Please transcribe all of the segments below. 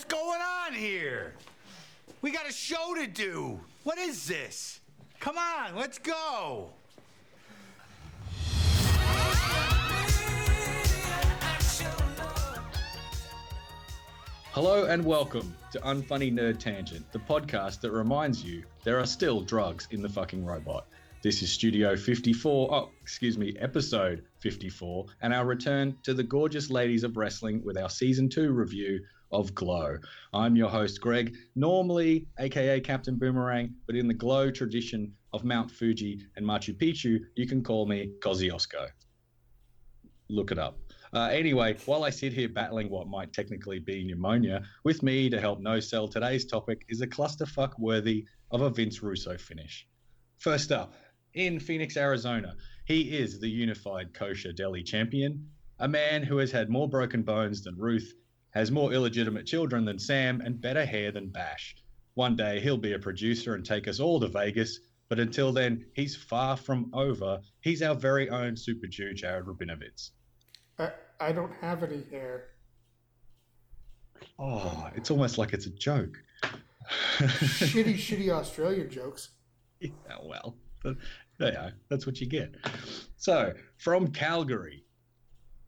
What's going on here? We got a show to do. What is this? Come on, let's go. Hello and welcome to Unfunny Nerd Tangent, the podcast that reminds you there are still drugs in the fucking robot. This is Studio 54, oh, excuse me, episode 54, and our return to the gorgeous ladies of wrestling with our season 2 review of Glow. I'm your host, Greig, normally aka Captain Boomerang, but in the Glow tradition of Mount Fuji and Machu Picchu, you can call me Kosciuszko. Look it up. Uh, anyway, while I sit here battling what might technically be pneumonia, with me to help no sell today's topic is a clusterfuck worthy of a Vince Russo finish. First up, in Phoenix, Arizona, he is the unified kosher deli champion, a man who has had more broken bones than Ruth, has more illegitimate children than Sam, and better hair than Bash. One day he'll be a producer and take us all to Vegas, but until then, he's far from over. He's our very own Super Jew, Jared Robinovitz. I, I don't have any hair. Oh, it's almost like it's a joke. shitty, shitty Australian jokes. Yeah, well, there you go. That's what you get. So, from Calgary,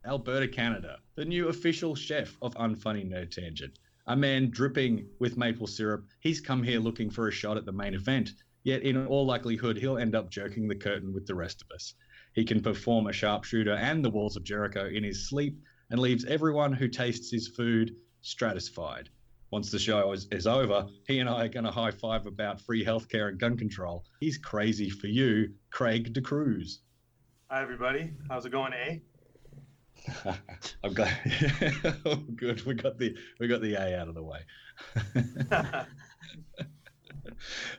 Alberta, Canada, the new official chef of Unfunny Nerd Tangent, a man dripping with maple syrup. He's come here looking for a shot at the main event, yet in all likelihood, he'll end up jerking the curtain with the rest of us. He can perform a sharpshooter and the walls of Jericho in his sleep and leaves everyone who tastes his food stratified. Once the show is, is over, he and I are going to high five about free healthcare and gun control. He's crazy for you, Craig D'Cruze. Hi, everybody. How's it going, eh? I'm glad. oh, good. We got the we got the A out of the way.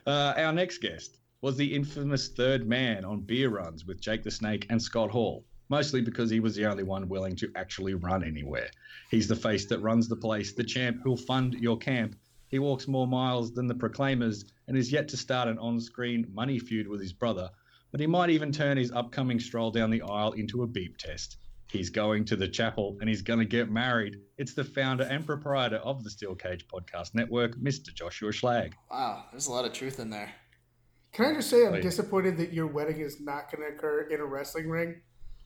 uh, our next guest was the infamous third man on beer runs with Jake the Snake and Scott Hall, mostly because he was the only one willing to actually run anywhere. He's the face that runs the place, the champ who'll fund your camp. He walks more miles than the Proclaimers and is yet to start an on screen money feud with his brother, but he might even turn his upcoming stroll down the aisle into a beep test. He's going to the chapel and he's going to get married. It's the founder and proprietor of the Steel Cage Podcast Network, Mr. Joshua Schlag. Wow, there's a lot of truth in there. Can I just say I'm disappointed that your wedding is not going to occur in a wrestling ring?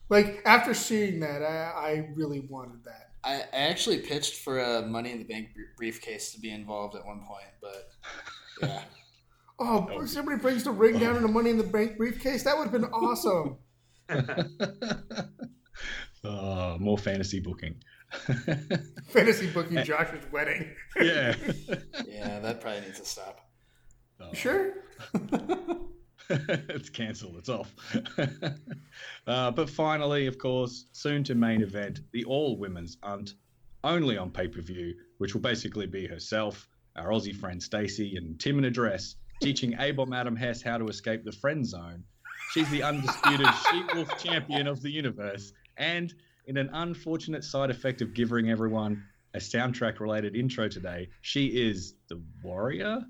Like after seeing that, I, I really wanted that. I, I actually pitched for a Money in the Bank briefcase to be involved at one point, but yeah. oh, oh, somebody brings the ring down in a Money in the Bank briefcase. That would have been awesome. oh, more fantasy booking. fantasy booking Josh's wedding. yeah. yeah, that probably needs to stop. Oh. Sure. it's cancelled. It's off. uh, but finally, of course, soon to main event, the all women's unt, only on pay per view, which will basically be herself, our Aussie friend Stacey, and Tim in a dress, teaching Abel Adam Hess how to escape the friend zone. She's the undisputed she wolf champion of the universe, and in an unfortunate side effect of giving everyone a soundtrack related intro today, she is the warrior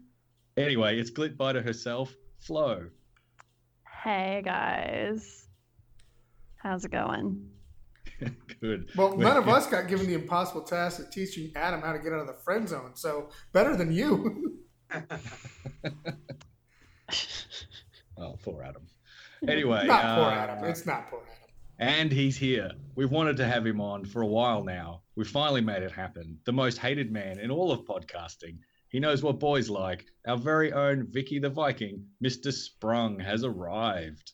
Anyway, it's Glitbiter herself, Flo. Hey guys. How's it going? Good. Well, none of us got given the impossible task of teaching Adam how to get out of the friend zone, so better than you. oh, poor Adam. Anyway, not uh, poor Adam. It's not poor Adam. And he's here. We've wanted to have him on for a while now. We finally made it happen. The most hated man in all of podcasting, he knows what boys like. Our very own Vicky the Viking, Mr. Sprung, has arrived.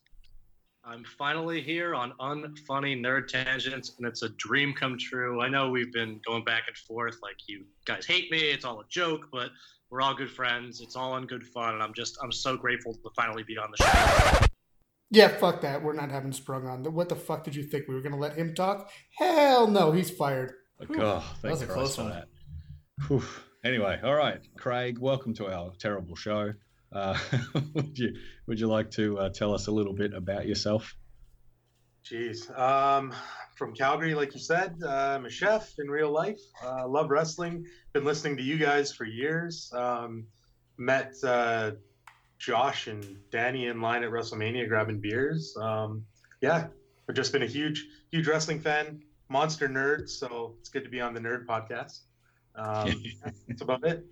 I'm finally here on Unfunny Nerd Tangents, and it's a dream come true. I know we've been going back and forth, like you guys hate me, it's all a joke, but we're all good friends. It's all in good fun, and I'm just I'm so grateful to finally be on the show. Yeah, fuck that. We're not having Sprung on. What the fuck did you think we were gonna let him talk? Hell no, he's fired. Oh, that was a close one. That. Whew. Anyway, all right, Craig, welcome to our terrible show. Uh, would you would you like to uh, tell us a little bit about yourself? Jeez, um, from Calgary, like you said, uh, I'm a chef in real life. Uh, love wrestling. Been listening to you guys for years. Um, met uh, Josh and Danny in line at WrestleMania grabbing beers. Um, yeah, I've just been a huge, huge wrestling fan, monster nerd. So it's good to be on the Nerd Podcast. Um, that's about it.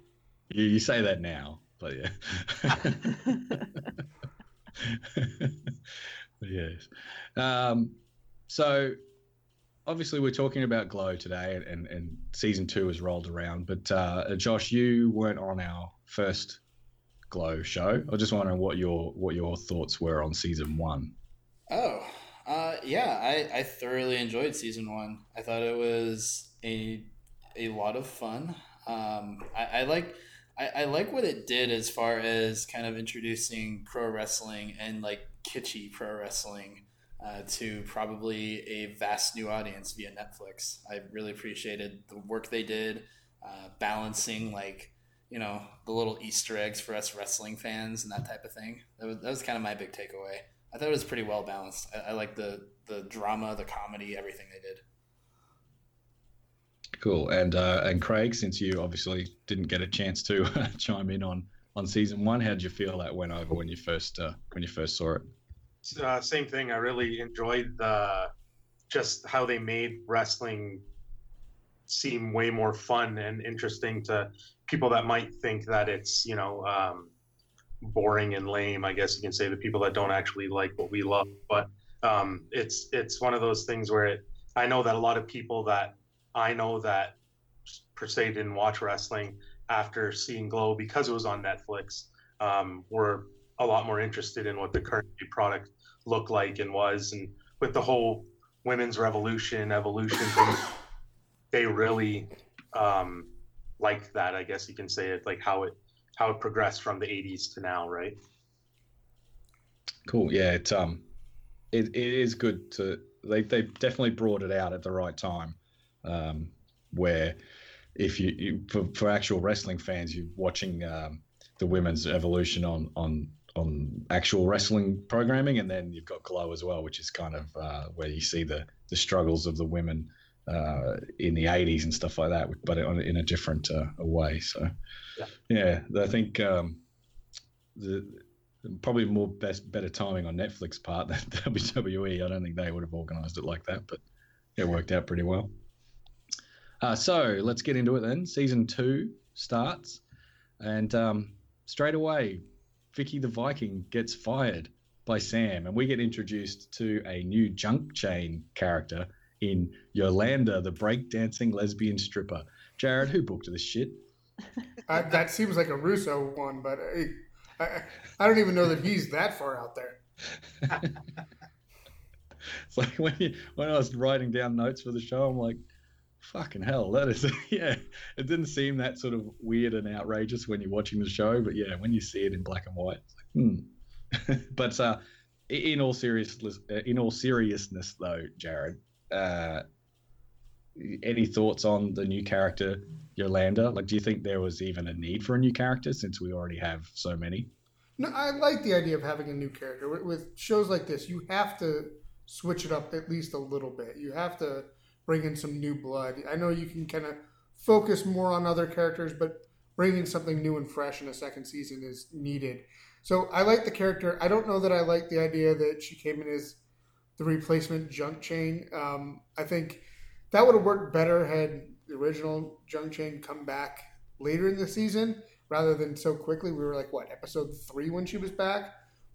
You, you say that now, but yeah. yes. Um, so obviously we're talking about Glow today, and, and season two has rolled around. But uh, Josh, you weren't on our first Glow show. I was just wondering what your what your thoughts were on season one. Oh, uh, yeah, I, I thoroughly enjoyed season one. I thought it was a a lot of fun. Um, I, I like I, I like what it did as far as kind of introducing pro wrestling and like kitschy pro wrestling uh, to probably a vast new audience via Netflix. I really appreciated the work they did, uh, balancing like you know the little Easter eggs for us wrestling fans and that type of thing. That was, that was kind of my big takeaway. I thought it was pretty well balanced. I, I like the the drama, the comedy, everything they did. Cool. And uh, and Craig, since you obviously didn't get a chance to chime in on on season one, how did you feel that went over when you first uh, when you first saw it? Uh, same thing. I really enjoyed the just how they made wrestling seem way more fun and interesting to people that might think that it's you know um, boring and lame. I guess you can say the people that don't actually like what we love, but um, it's it's one of those things where it, I know that a lot of people that I know that per se didn't watch wrestling after seeing Glow because it was on Netflix um, were a lot more interested in what the current product looked like and was, and with the whole women's revolution evolution thing, they really um, liked that. I guess you can say it like how it how it progressed from the 80s to now, right? Cool. Yeah, it um, it, it is good to they they definitely brought it out at the right time, um, where if you, you for, for actual wrestling fans, you're watching um, the women's evolution on on on actual wrestling programming, and then you've got Glow as well, which is kind of uh, where you see the the struggles of the women uh, in the 80s and stuff like that, but in a different uh, way. So, yeah, yeah I think um, the probably more best better timing on Netflix part than WWE. I don't think they would have organised it like that, but it worked out pretty well. Uh, so let's get into it then. Season two starts, and um, straight away, Vicky the Viking gets fired by Sam, and we get introduced to a new Junkchain character in Yolanda, the breakdancing lesbian stripper. Jared, who booked this shit? Uh, that seems like a Russo one, but I, I, I don't even know that he's that far out there. it's like when you, when I was writing down notes for the show, I'm like, fucking hell, that is yeah. It didn't seem that sort of weird and outrageous when you're watching the show, but yeah, when you see it in black and white, it's like, hmm. but uh, in all seriousness, uh, in all seriousness, though, Jared, uh, any thoughts on the new character Yolanda? Like, do you think there was even a need for a new character since we already have so many? No, I like the idea of having a new character with shows like this. You have to switch it up at least a little bit. You have to bring in some new blood. I know you can kind of focus more on other characters, but bringing something new and fresh in a second season is needed. So I like the character. I don't know that I like the idea that she came in as the replacement Junkchain. Um, I think that would have worked better had the original Junkchain come back later in the season rather than so quickly. We were like, what, episode three when she was back?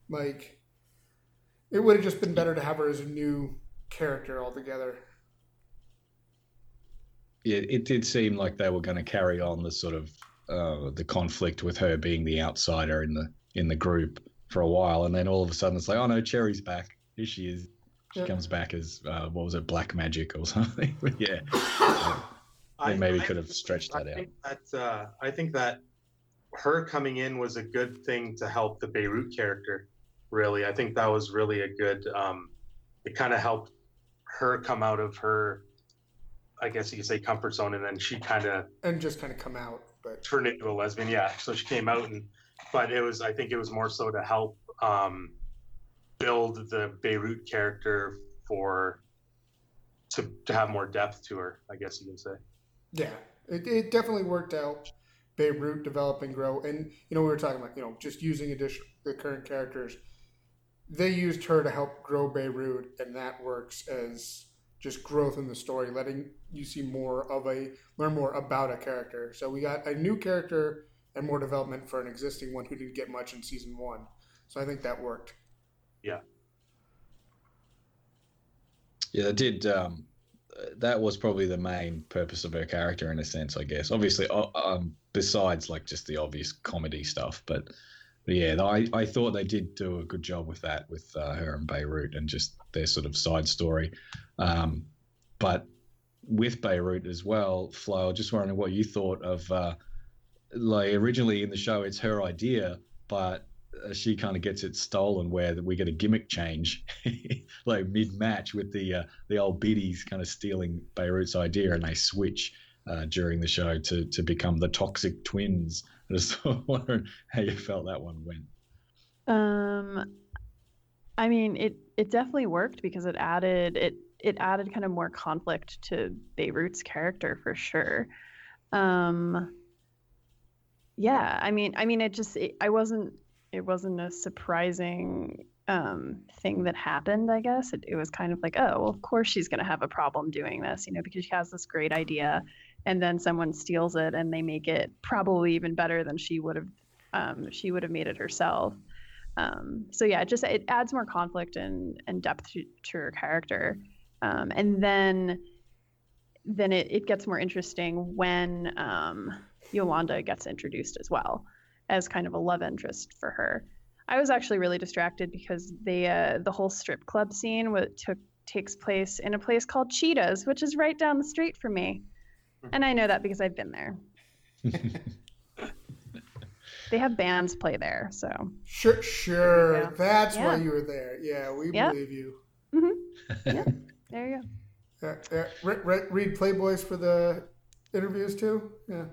Like, it would have just been better to have her as a new character altogether. Yeah, it did seem like they were going to carry on the sort of uh, the conflict with her being the outsider in the in the group for a while, and then all of a sudden it's like, oh no, Cherry's back. Here she is. She yeah. comes back as uh, what was it, Black Magic or something? yeah, they maybe I, could have stretched that out. That, uh, I think that her coming in was a good thing to help the Beirut character. Really, I think that was really a good. Um, it kind of helped her come out of her, I guess you could say, comfort zone, and then she kind of and just kind of come out, but turned into a lesbian. Yeah, so she came out, and but it was I think it was more so to help. Um, build the Beirut character for to to have more depth to her. I guess you can say. Yeah, it, it definitely worked out. Beirut develop and grow, and you know we were talking about you know just using the current characters. They used her to help grow Beirut, and that works as just growth in the story, letting you see more of a learn more about a character. So we got a new character and more development for an existing one who didn't get much in season one. So I think that worked. Yeah. Yeah, it did. Um, that was probably the main purpose of her character, in a sense, I guess. Obviously, um, besides like just the obvious comedy stuff, but, but yeah, I, I thought they did do a good job with that, with uh, her and Beirut, and just their sort of side story. Um, but with Beirut as well, Flo, just wondering what you thought of. Uh, like originally in the show, it's her idea, but she kind of gets it stolen where we get a gimmick change like mid-match with the uh, the old biddies kind of stealing Beirut's idea and they switch uh, during the show to to become the toxic twins. I just wondering how you felt that one went. Um, I mean, it it definitely worked because it added it it added kind of more conflict to Beirut's character for sure. Um, yeah, I mean, I mean, it just it, I wasn't it wasn't a surprising um, thing that happened. I guess it, it was kind of like, oh, well, of course she's going to have a problem doing this, you know, because she has this great idea, and then someone steals it and they make it probably even better than she would have. Um, she would have made it herself. Um, so yeah, it just it adds more conflict and and depth to, to her character, um, and then then it, it gets more interesting when um, Yolanda gets introduced as well as kind of a love interest for her. I was actually really distracted because the uh, the whole strip club scene what took takes place in a place called Cheetahs, which is right down the street from me, hmm. and I know that because I've been there. they have bands play there, so Sure, sure. go. That's why you were there. Yeah, we Yep. believe you. Mm-hmm. yeah, there you Yeah, uh, yeah. Uh, re- re- read Playboys for the interviews too. Yeah.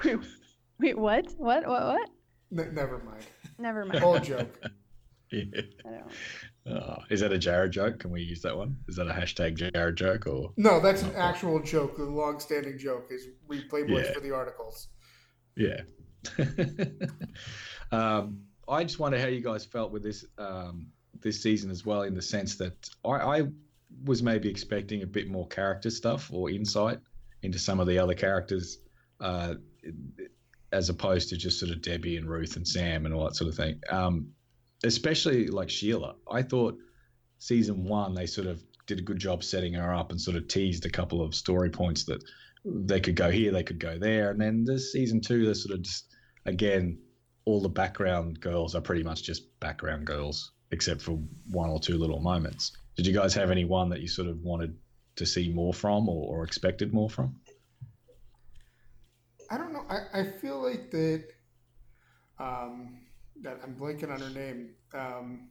go. Wait, what? What? What? What? N- never mind. Never mind. Old joke. Yeah. I don't. Oh, is that a Jared joke? Can we use that one? Is that a hashtag Jared joke or? No, that's an actual joke. The long-standing joke is read Playboys Yeah. for the articles. Yeah. um, I just wonder how you guys felt with this um, this season as well, in the sense that I, I was maybe expecting a bit more character stuff or insight into some of the other characters, uh, as opposed to just sort of Debbie and Ruth and Sam and all that sort of thing. Um, especially like Sheila, I thought season one they sort of did a good job setting her up and sort of teased a couple of story points that they could go here, they could go there, and then this season two, they're sort of just again, all the background girls are pretty much just background girls, except for one or two little moments. Did you guys have any one that you sort of wanted to see more from or, or expected more from? I don't know. I, I feel like that. Um, that I'm blanking on her name. Um,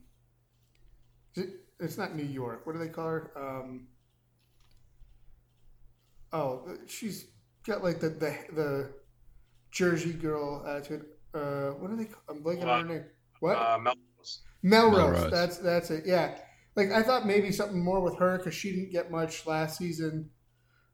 it, it's not New York. What do they call her? Um, oh, she's got like the the, the Jersey girl attitude. Uh, what do they? Call, I'm blanking on her name. What? Uh, Melrose. Melrose. Melrose. That's that's it. Yeah. Like I thought maybe something more with her because she didn't get much last season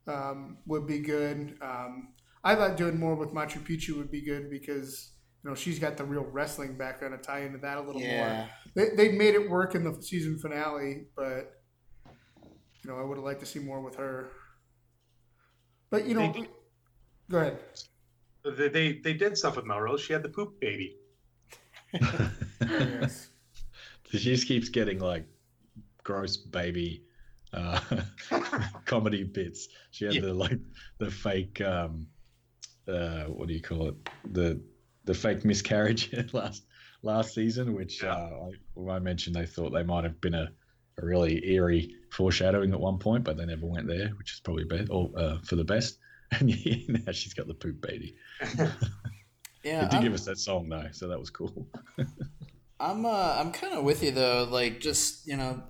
um, would be good. Um, I thought doing more with Machu Picchu would be good because you know she's got the real wrestling background to tie into that a little Yeah. more. They they made it work in the season finale, but you know I would have liked to see more with her. But you know, They- go ahead. They, they they did stuff with Melrose. She had the poop baby. Yes. She just keeps getting like gross baby uh, comedy bits. She had Yeah. the like the fake um, uh, what do you call it? The the fake miscarriage last last season, which Yeah. uh, I, I mentioned they thought they might have been a, a really eerie foreshadowing at one point, but they never went there, which is probably best or uh, for the best. And now she's got the poop baby. Yeah, It did I'm- give us that song though, so that was cool. I'm uh, I'm kind of with you though. Like just you know,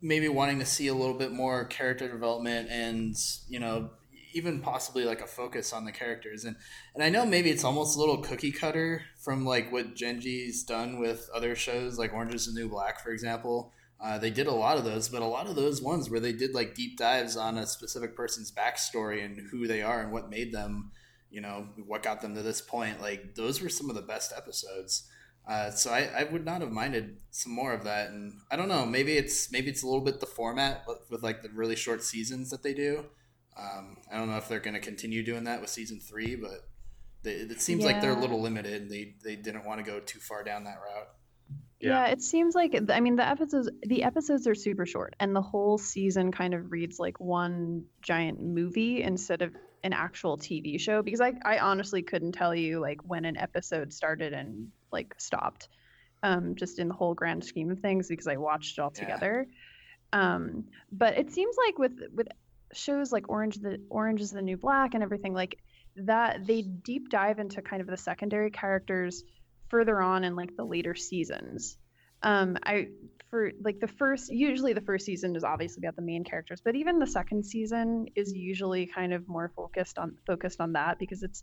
maybe wanting to see a little bit more character development and you know even possibly like a focus on the characters and and I know maybe it's almost a little cookie cutter from like what Jenji's done with other shows like Orange is the New Black for example. Uh, they did a lot of those, but a lot of those ones where they did like deep dives on a specific person's backstory and who they are and what made them, you know, what got them to this point. Like those were some of the best episodes. Uh, so I, I would not have minded some more of that, and I don't know. Maybe it's maybe it's a little bit the format with, with like the really short seasons that they do. Um, I don't know if they're going to continue doing that with season three, but they, it seems like they're a little limited. and They they didn't want to go too far down that route. Yeah. Yeah. it seems like I mean the episodes the episodes are super short and the whole season kind of reads like one giant movie instead of an actual TV show because I I honestly couldn't tell you like when an episode started and like stopped. Um just in the whole grand scheme of things because I watched it all Yeah. together. Um but it seems like with with shows like Orange the Orange is the New Black and everything like that they deep dive into kind of the secondary characters further on in like the later seasons. Um, I for like the first usually the first season is obviously about the main characters, but even the second season is usually kind of more focused on focused on that because it's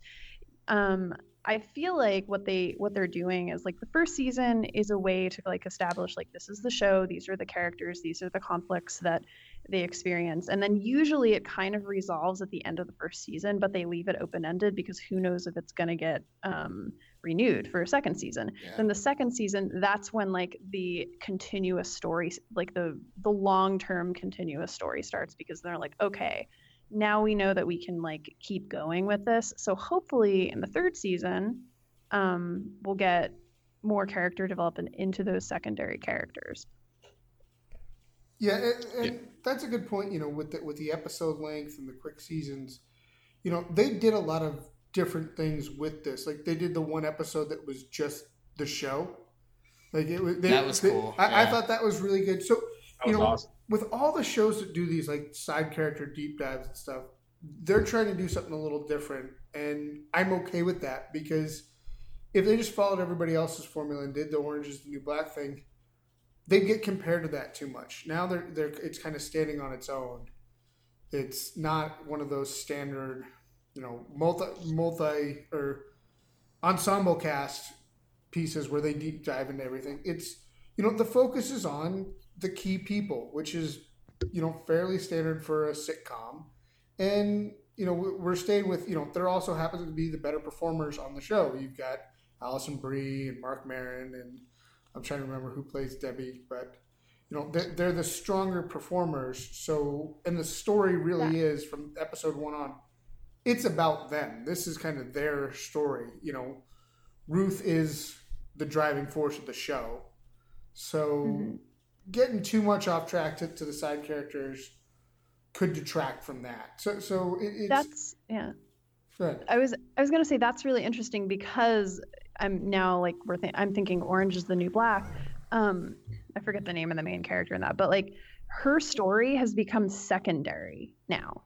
um I feel like what they what they're doing is like the first season is a way to like establish like this is the show, these are the characters, these are the conflicts that they experience. And then usually it kind of resolves at the end of the first season, but they leave it open ended because who knows if it's going to get um, renewed for a second season. Yeah. Then the second season, that's when like the continuous story, like the the long term continuous story starts because they're like, okay, now we know that we can like keep going with this. So hopefully in the third season, um, we'll get more character development into those secondary characters. Yeah, and, and that's a good point. You know, with the, with the episode length and the quick seasons, you know, they did a lot of different things with this. Like they did the one episode that was just the show. Like it was. They, That was they- cool, I, I thought that was really good. So That you know, awesome. with all the shows that do these like side character deep dives and stuff, they're trying to do something a little different, and I'm okay with that because if they just followed everybody else's formula and did the orange is the new black thing, they get compared to that too much. Now they're they're it's kind of standing on its own. It's not one of those standard, you know, multi multi or ensemble cast pieces where they deep dive into everything. It's you know the focus is on the key people, which is you know fairly standard for a sitcom, and you know we- we're staying with you know there also happens to be the better performers on the show. You've got Alison Brie and Marc Maron, and I'm trying to remember who plays Debbie, but you know they're, they're the stronger performers. So and the story really is from episode one on. It's about them. This is kind of their story. You know, Ruth is the driving force of the show. So Mhm. getting too much off track to, to the side characters could detract from that. So so it, it's That's yeah. I was I was gonna say that's really interesting because I'm now like we're th- I'm thinking Orange is the New Black. Um, I forget the name of the main character in that, but like her story has become secondary now Well,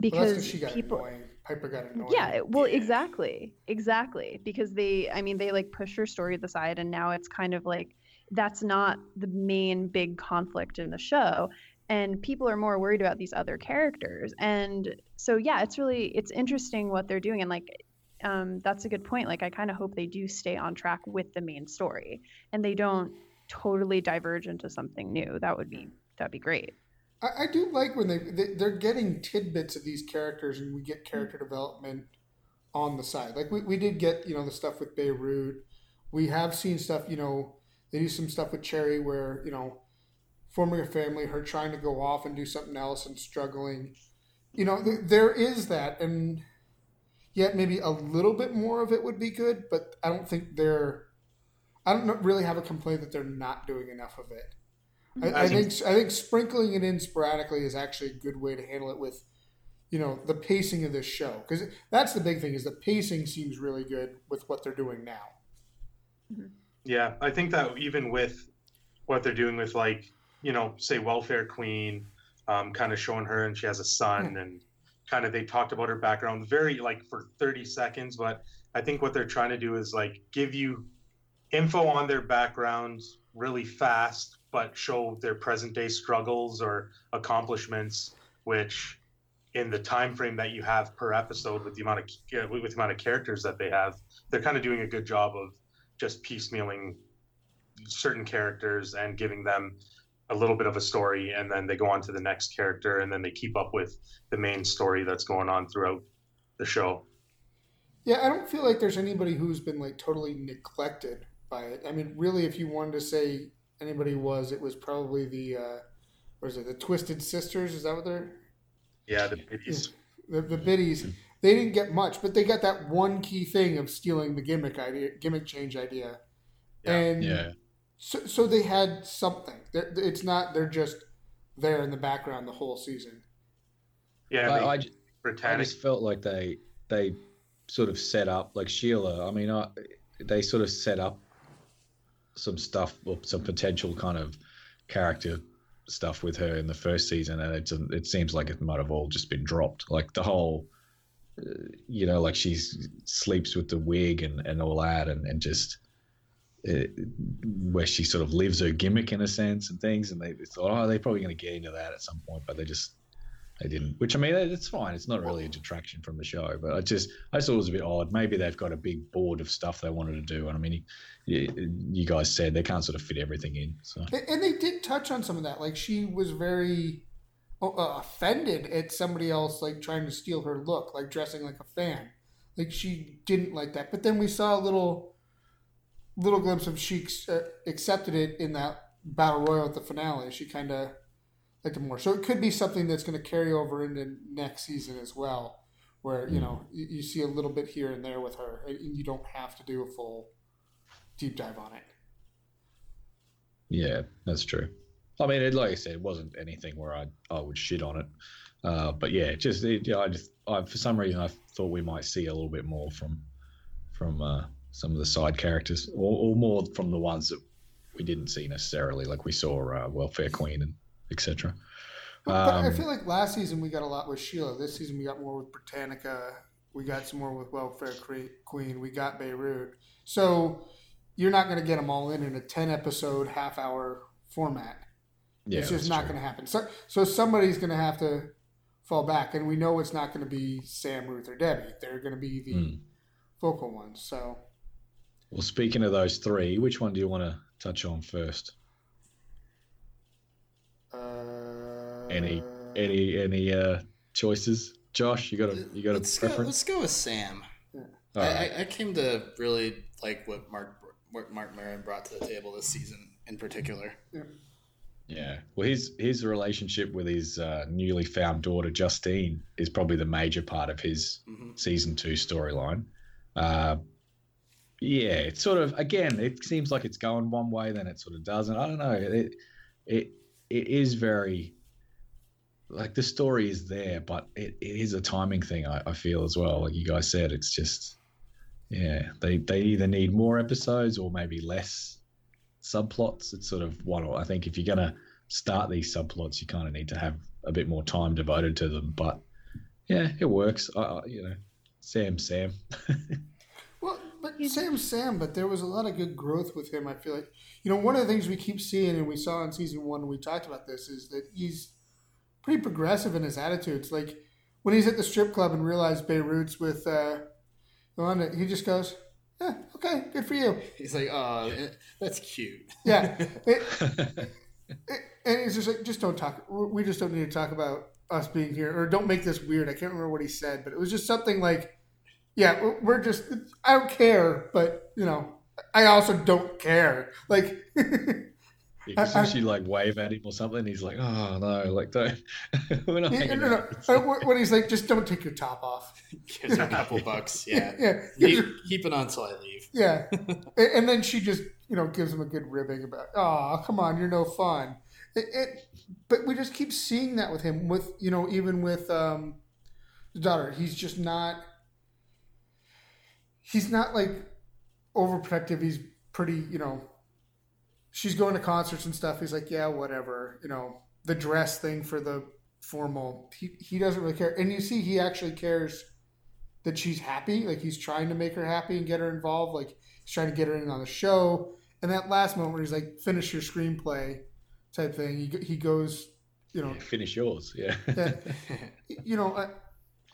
because she got people. annoying. Piper got annoying. Yeah, well, exactly, exactly, because they, I mean, they like push her story to the side, and now it's kind of like that's not the main big conflict in the show, and people are more worried about these other characters, and so yeah, it's really it's interesting what they're doing, and like, um, that's a good point. Like, I kind of hope they do stay on track with the main story, and they don't totally diverge into something new. That would be that'd be great. I, I do like when they, they they're getting tidbits of these characters, and we get character development on the side. Like we, we did get you know the stuff with Beirut. We have seen stuff. You know they do some stuff with Cherry where you know forming a family, her trying to go off and do something else and struggling. You know th- there is that, and yet maybe a little bit more of it would be good. But I don't think they're. I don't really have a complaint that they're not doing enough of it. I, I think I think sprinkling it in sporadically is actually a good way to handle it with, you know, the pacing of this show because that's the big thing is the pacing seems really good with what they're doing now. Yeah, I think that even with what they're doing with like, you know, say welfare queen, um, kind of showing her and she has a son and kind of they talked about her background very like for 30 seconds, but I think what they're trying to do is like give you info on their background really fast, but show their present day struggles or accomplishments, which in the time frame that you have per episode with the amount of with the amount of characters that they have, they're kind of doing a good job of just piecemealing certain characters and giving them a little bit of a story and then they go on to the next character and then they keep up with the main story that's going on throughout the show Yeah, I don't feel like there's anybody who's been like totally neglected by it. I mean, really, if you wanted to say anybody was, it was probably the uh, what is it? The Twisted Sisters? Is that what they're Yeah, the biddies. the, the biddies? They didn't get much, but they got that one key thing of stealing the gimmick idea, gimmick change idea, Yeah. and Yeah. So, so they had something. They're, it's not they're just there in the background the whole season. Yeah, I, the I, ju- I just felt like they they sort of set up like Sheila. I mean, I, they sort of set up some stuff or some potential kind of character stuff with her in the first season, and it's it seems like it might have all just been dropped. Like the whole, uh, you know, like she sleeps with the wig and and all that, and and just. Uh where she sort of lives her gimmick in a sense and things, and they thought, oh, they're probably going to get into that at some point, but they just they didn't. Which I mean, it's fine. It's not really a detraction from the show, but I just I just thought it was a bit odd. Maybe they've got a big board of stuff they wanted to do, and I mean, you, you guys said they can't sort of fit everything in. So And- they did touch on some of that. Like she was very uh, offended at somebody else like trying to steal her look, like dressing like a fan. Like she didn't like that. But then we saw a little little glimpse of she uh, accepted it in that battle royal at the finale. She kind of liked it more. So it could be something that's going to carry over into next season as well, where you know you, you see a little bit here and there with her, and you don't have to do a full deep dive on it. yeah, that's true. I mean, it, like I said, it wasn't anything where I I would shit on it. Uh, but yeah, just it, yeah, I just I, for some reason I thought we might see a little bit more from from uh, some of the side characters, or, or more from the ones that we didn't see necessarily, like we saw uh, Welfare Queen and etc. But, but I Um, feel like last season we got a lot with Sheila. This season we got more with Britannica. We got some more with Welfare Queen. We got Beirut. So you're not going to get them all in in a 10 episode, half hour format. Yeah, it's just not going to happen. So, so somebody's going to have to fall back. And we know it's not going to be Sam, Ruth, or Debbie. They're going to be the Mm. vocal ones. So Well, speaking of those three, which one do you want to touch on first? uh, Any- Any any uh, choices? Josh, you got a you got a let's go, preference? let's go with Sam. All I, right. I, I came to really like what Marc what Marc Maron brought to the table this season in particular. Yeah. Well, his his relationship with his uh, newly found daughter Justine is probably the major part of his Mhm. season two storyline. Uh, yeah, it's sort of again, it seems like it's going one way, then it sort of doesn't. I don't know. It it it is very like the story is there, but it, it is a timing thing. I, I feel as well. Like you guys said, it's just yeah, they they either need more episodes or maybe less subplots. It's sort of one. I think if you're gonna start these subplots, you kind of need to have a bit more time devoted to them. But yeah, it works. I, I- you know, Sam, Sam. Well, but Sam, Sam, but there was a lot of good growth with him. I feel like, you know, one of the things we keep seeing, and we saw in season one, we talked about this, is that he's pretty progressive in his attitudes. Like when he's at the strip club and realized Beirut's with uh, Yolanda, he just goes, "Yeah, okay, good for you." He's like, oh, that's cute. Yeah, It- it- and it's just like, just don't talk. We just don't need to talk about us being here, or don't make this weird. I can't remember what he said, but it was just something like, "Yeah, we're- we're just. I don't care, but you know, I also don't care." Like, Yeah, 'cause as you like wave at him or something, he's like, "Oh no, like don't." We're not Yeah, no, no, out." It's like- when he's like, "Just don't take your top off." Gives her a couple bucks. Yeah. yeah, gives Keep, her- keep it on till I leave. yeah. and, and then she just, you know, gives him a good ribbing about, "Oh, come on, you're no fun." It, it, but we just keep seeing that with him. With you know, even with um, his daughter, he's just not. He's not like overprotective. He's pretty, you know. She's going to concerts and stuff. He's like, yeah, whatever. You know, the dress thing for the formal. He he doesn't really care. And you see, he actually cares that she's happy. Like he's trying to make her happy and get her involved. Like he's trying to get her in on the show. And that last moment where he's like, "Finish your screenplay," type thing. He he goes, you know, Finish yours, yeah. that, you know, I,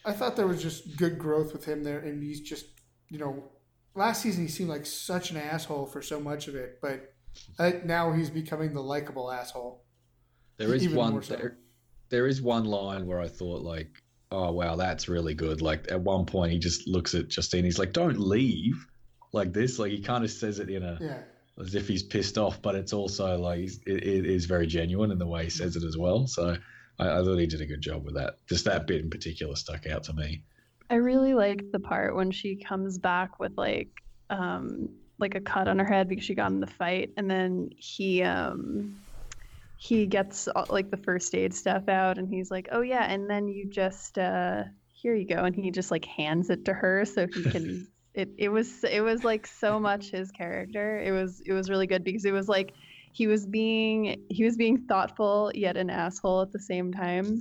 I thought there was just good growth with him there, and he's just, you know, last season he seemed like such an asshole for so much of it, but I now he's becoming the likable asshole. There is one. so. There, there is one line where I thought like, "Oh wow, that's really good." Like at one point, he just looks at Justine. He's like, "Don't leave." like this. Like he kind of says it in a Yeah. as if he's pissed off, but it's also like he's, it, it is very genuine in the way he says it as well. So I, I thought he did a good job with that. Just that bit in particular stuck out to me. I really liked the part when she comes back with like um like a cut on her head because she got in the fight and then he um he gets like the first aid stuff out and he's like, "Oh yeah, and then you just uh here you go." And he just like hands it to her so he can it it was it was like so much his character. It was it was really good because it was like he was being he was being thoughtful yet an asshole at the same time.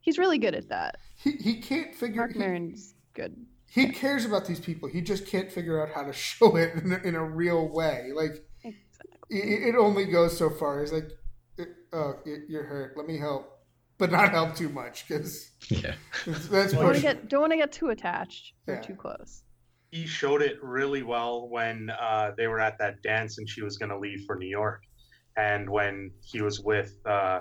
He's really good at that. He, he can't figure. Marc He, Maron's good. he cares about these people. He just can't figure out how to show it in a, in a real way. Like Exactly. it, it only goes so far. He's like, "Oh, you- you're hurt. Let me help, but not help too much because Yeah. that's Don't want to get don't want to get too attached or Yeah. too close. he showed it really well when uh, they were at that dance and she was going to leave for New York, and when he was with uh,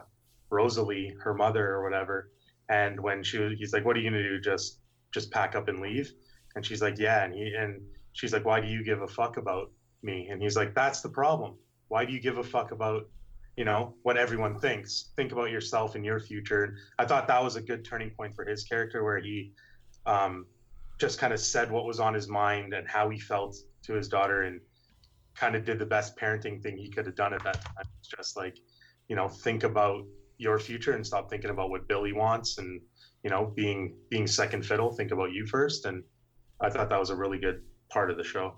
Rosalie, her mother or whatever, and when she was, he's like, "What are you to do? Just just pack up and leave?" And she's like, "Yeah," and he and she's like, "Why do you give a fuck about me?" And he's like, "That's the problem. Why do you give a fuck about?" You know what everyone thinks. Think about yourself and your future. And I thought that was a good turning point for his character, where he um, just kind of said what was on his mind and how he felt to his daughter and kind of did the best parenting thing he could have done at that time. It's just like, you know, think about your future and stop thinking about what Billy wants and, you know, being being second fiddle, think about you first. And I thought that was a really good part of the show.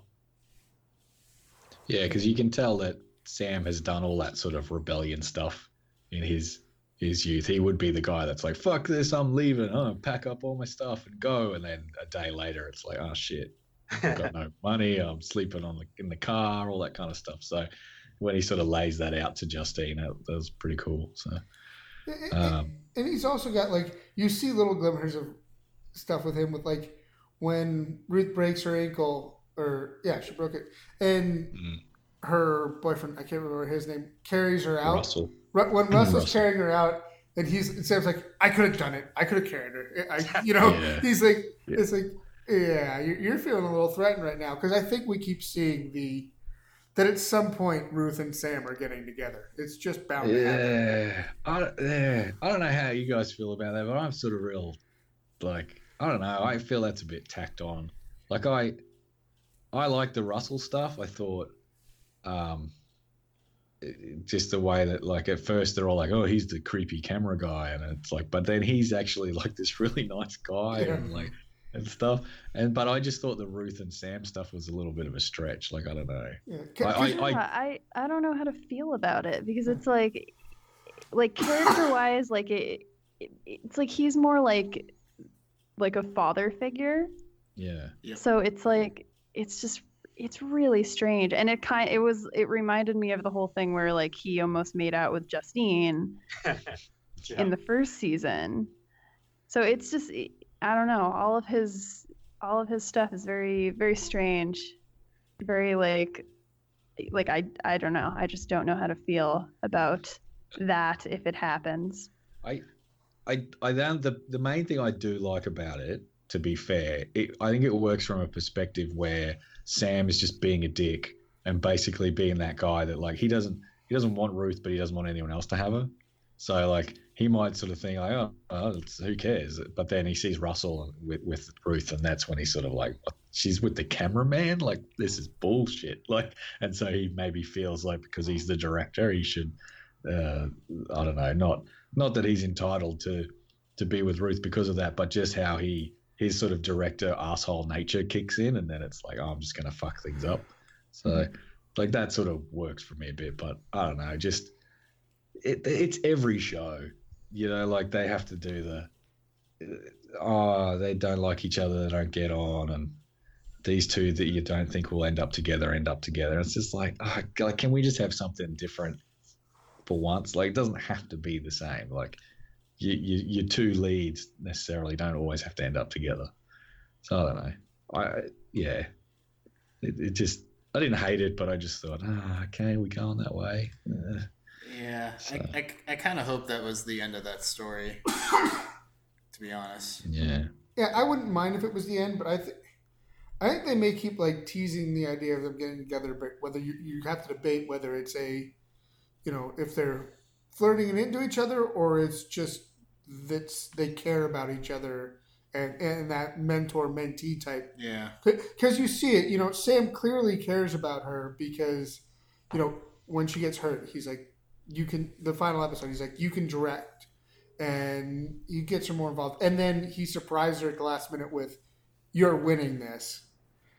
Yeah, because you can tell that Sam has done all that sort of rebellion stuff in his his youth. He would be the guy that's like, "Fuck this, I'm leaving. Oh, pack up all my stuff and go." And then a day later, it's like, "Oh shit, I've got no money. I'm sleeping on the in the car, all that kind of stuff." So when he sort of lays that out to Justine, that, that was pretty cool. So um, and he's also got like you see little glimmers of stuff with him with like when Ruth breaks her ankle or yeah she broke it and Mm. her boyfriend I can't remember his name carries her out Russell, when Russell's Russell. carrying her out and he's and Sam's like I could have done it I could have carried her I, you know Yeah. he's like Yeah. it's like yeah you're feeling a little threatened right now because I think we keep seeing the that at some point Ruth and Sam are getting together it's just bound to happen yeah, I, don't- yeah, I don't know how you guys feel about that, but I'm sort of real, like, I don't know. I feel that's a bit tacked on. Like, I, I like the Russell stuff. I thought, um, just the way that, like, at first they're all like, "Oh, he's the creepy camera guy," and it's like, but then he's actually like this really nice guy Yeah. and like and stuff. And but I just thought the Ruth and Sam stuff was a little bit of a stretch. Like, I don't know. yeah. I- I- Yeah, I, I don't know how to feel about it because it's like like character wise like it, it it's like he's more like like a father figure Yeah. so it's like it's just it's really strange and it kind it was it reminded me of the whole thing where like he almost made out with Justine Yeah. in the first season so it's just i don't know. All of his all of his stuff is very very strange. Very like like i i don't know. I just don't know how to feel about that if it happens. I, I, I then the the main thing I do like about it, to be fair, it, I think it works from a perspective where Sam is just being a dick and basically being that guy that like he doesn't he doesn't want Ruth, but he doesn't want anyone else to have her. So like he might sort of think like, oh, it's, who cares? But then he sees Russell with with Ruth, and that's when he's sort of like, "What? she's with the cameraman. Like this is bullshit. Like, and so he maybe feels like because he's the director, he should, uh, I don't know, not not that he's entitled to to be with Ruth because of that, but just how he his sort of director asshole nature kicks in, and then it's like, oh, I'm just gonna fuck things up. So, like that sort of works for me a bit, but I don't know, just it, it's every show, you know, like they have to do the oh, they don't like each other, they don't get on, and these two that you don't think will end up together end up together. It's just like, oh, God, can we just have something different for once? Like, it doesn't have to be the same. Like, you, you, your two leads necessarily don't always have to end up together. So I don't know. I yeah, it, it just I didn't hate it, but I just thought, ah, okay, we going that way. Uh, Yeah, So- I, I, I kind of hope that was the end of that story. to be honest, yeah, Yeah, I wouldn't mind if it was the end, but I think I think they may keep like teasing the idea of them getting together, but whether you, you have to debate whether it's a, you know, if they're flirting and into each other or it's just that they care about each other and, and that mentor mentee type. Yeah. Because you see it, you know, Sam clearly cares about her because, you know, when she gets hurt, he's like, you can, the final episode, he's like, you can direct. And he gets her more involved. And then he surprised her at the last minute with, you're winning this.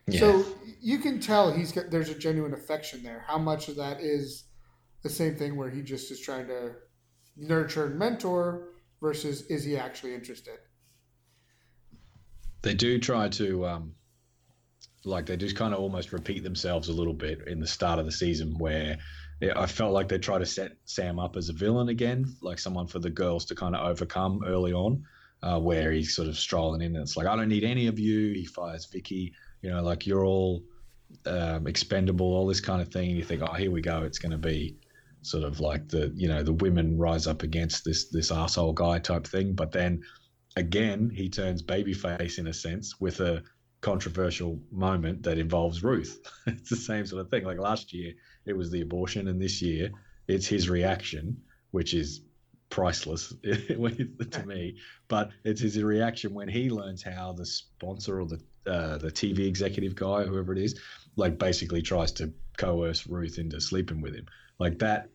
Yeah. So you can tell he's got there's a genuine affection there. How much of that is the same thing where he just is trying to nurture and mentor versus is he actually interested? they do try to um like they just kind of almost repeat themselves a little bit in the start of the season where yeah, I felt like they try to set Sam up as a villain again, like someone for the girls to kind of overcome early on, uh, where he's sort of strolling in and it's like, I don't need any of you. He fires Vicky, you know, like you're all um, expendable, all this kind of thing. And you think, oh, here we go. It's going to be sort of like the, you know, the women rise up against this, this asshole guy type thing. But then again, he turns babyface in a sense with a controversial moment that involves Ruth. it's the same sort of thing. Like last year, it was the abortion, and this year, it's his reaction, which is priceless to me. But it's his reaction when he learns how the sponsor or the uh, the TV executive guy, whoever it is, like basically tries to coerce Ruth into sleeping with him. Like that.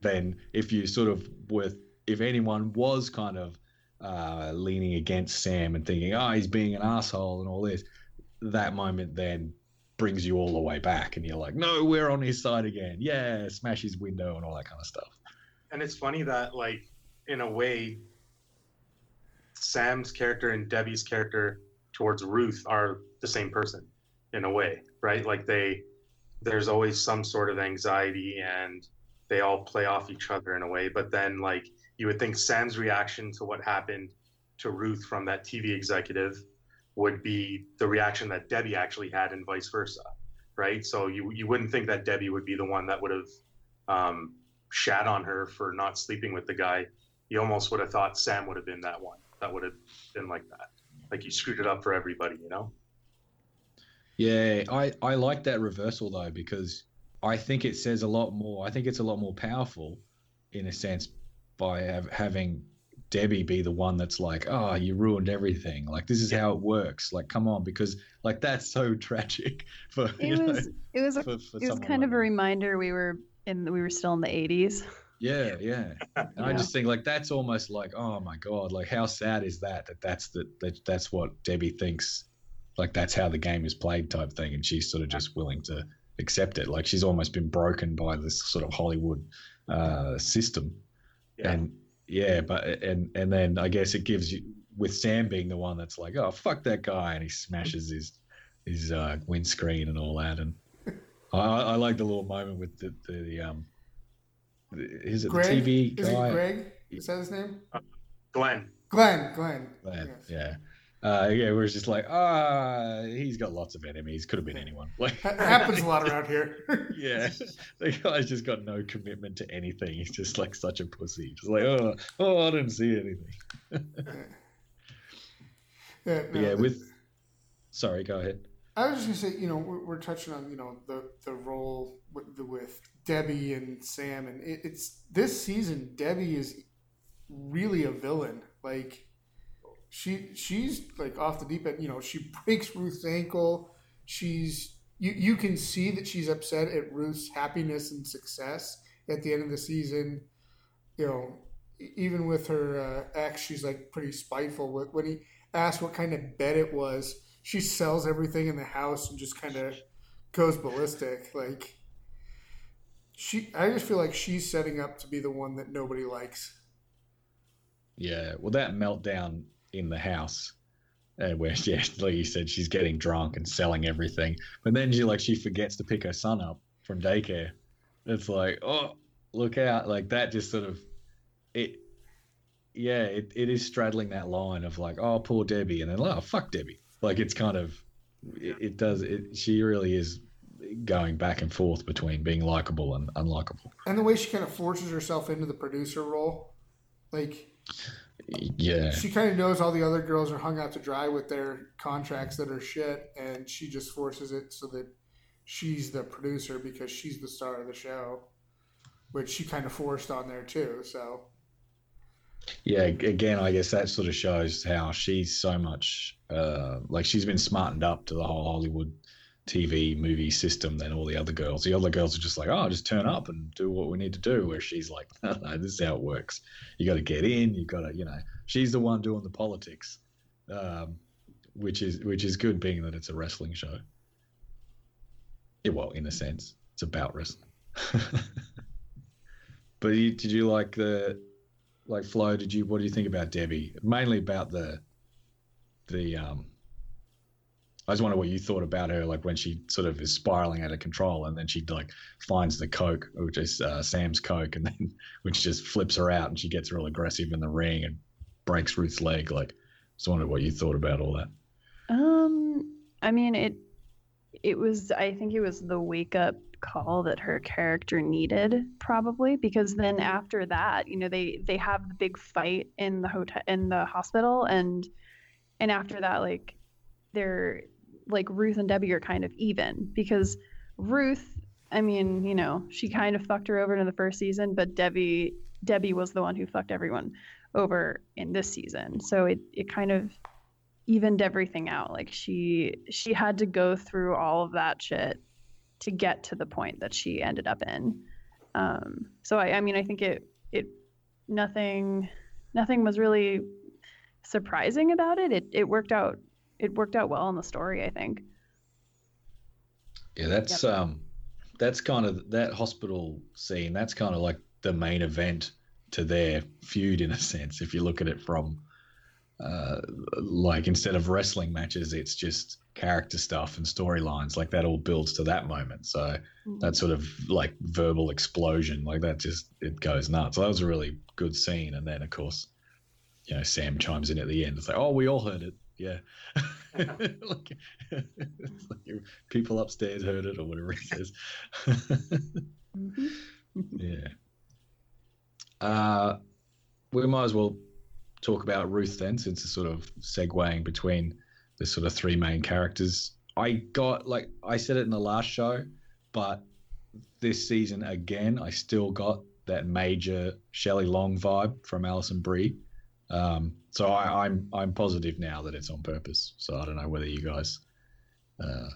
Then, if you sort of with if anyone was kind of uh, leaning against Sam and thinking, oh, he's being an asshole and all this, that moment then brings you all the way back, and you're like, no, we're on his side again. Yeah, smash his window and all that kind of stuff. And it's funny that, like, in a way, Sam's character and Debbie's character towards Ruth are the same person in a way, right? Like they, there's always some sort of anxiety and they all play off each other in a way. But then, like, you would think Sam's reaction to what happened to Ruth from that TV executive would be the reaction that Debbie actually had, and vice versa, right? So you you wouldn't think that Debbie would be the one that would have um, shat on her for not sleeping with the guy. You almost would have thought Sam would have been that one that would have been like that, like you screwed it up for everybody, you know? Yeah, I I like that reversal though because I think it says a lot more. I think it's a lot more powerful, in a sense, by have, having Debbie be the one that's like, "Oh, you ruined everything. Like this is how it works. Like, come on, because like that's so tragic for you It know, was it was a, for, for it was kind like of a reminder we were in we were still in the 80s. Yeah, yeah. And I just think like that's almost like, oh my god, like how sad is that? That that's the that, that's what Debbie thinks. Like that's how the game is played, type thing, and she's sort of just willing to accept it. Like she's almost been broken by this sort of Hollywood uh, system. Yeah. And yeah, but and and then I guess it gives you with Sam being the one that's like, oh fuck that guy, and he smashes his his uh, windscreen and all that, and I, I like the little moment with the the, the um, the, is it Greg? the TV Is guy? it Greg? Is that his name? Glenn, Glenn. Glenn. Glenn, Yes. Yeah. Uh, yeah, we're just like, ah, he's got lots of enemies. Could have been anyone. Like, happens a lot around here. yeah, the guy's just got no commitment to anything. He's just like such a pussy. Just like, oh, oh, I didn't see anything. yeah, no, yeah, with sorry, go ahead. I was just gonna say, you know, we're, we're touching on you know the the role with, the, with Debbie and Sam, and it, it's this season. Debbie is really a villain. Like she she's like off the deep end. You know, she breaks Ruth's ankle. She's you you can see that she's upset at Ruth's happiness and success at the end of the season. You know, even with her uh, ex, she's like pretty spiteful. When- When he asked what kind of bed it was, she sells everything in the house and just kind of goes ballistic. Like she, I just feel like she's setting up to be the one that nobody likes. Yeah, well, that meltdown in the house, uh, where yeah, like you said, she's getting drunk and selling everything, but then she like she forgets to pick her son up from daycare. It's like, oh, look out! Like that just sort of it. Yeah, it, it is straddling that line of like, oh, poor Debbie, and then oh, fuck Debbie. Like it's kind of, it, it does. It, she really is going back and forth between being likable and unlikable. And the way she kind of forces herself into the producer role, like Yeah. she kind of knows all the other girls are hung out to dry with their contracts that are shit, and she just forces it so that she's the producer because she's the star of the show, which she kind of forced on there too. So Yeah, again, I guess that sort of shows how she's so much uh, like she's been smartened up to the whole Hollywood TV movie system than all the other girls. The other girls are just like, oh, just turn up and do what we need to do. Where she's like, no, no, this is how it works. You got to get in. You got to, you know, she's the one doing the politics, um, which is which is good, being that it's a wrestling show. Yeah, well, in a sense, it's about wrestling. but you, did you like the like Flo? Did you what do you think about Debbie? Mainly about the the um. I just wonder what you thought about her, like when she sort of is spiraling out of control, and then she like finds the coke, which is uh, Sam's coke, and then which just flips her out, and she gets real aggressive in the ring and breaks Ruth's leg. Like, just wondered what you thought about all that. Um, I mean, it it was. I think it was the wake up call that her character needed, probably, because then after that, you know, they they have the big fight in the hotel in the hospital, and and after that, like they're like Ruth and Debbie are kind of even because Ruth, I mean, you know, she kind of fucked her over in the first season, but Debbie Debbie was the one who fucked everyone over in this season. So it it kind of evened everything out. Like she she had to go through all of that shit to get to the point that she ended up in. Um, so I, I mean, I think it it nothing nothing was really surprising about it. It it worked out it worked out well in the story. I think. Yeah, that's um, that's kind of that hospital scene. That's kind of like the main event to their feud in a sense. If you look at it from, uh, like instead of wrestling matches, it's just character stuff and storylines. Like that all builds to that moment. So that sort of like verbal explosion, like that just it goes nuts. So that was a really good scene. And then of course, you know, Sam chimes in at the end. It's like, oh, we all heard it. Yeah. like, like people upstairs heard it or whatever it says. Mhm. yeah. Uh, we might as well talk about Ruth then, since it's sort of segueing between the sort of three main characters. I got, like, I said it in the last show, but this season again, I still got that major Shelley Long vibe from Alison Brie. Um, so I, I'm I'm positive now that it's on purpose. So I don't know whether you guys uh,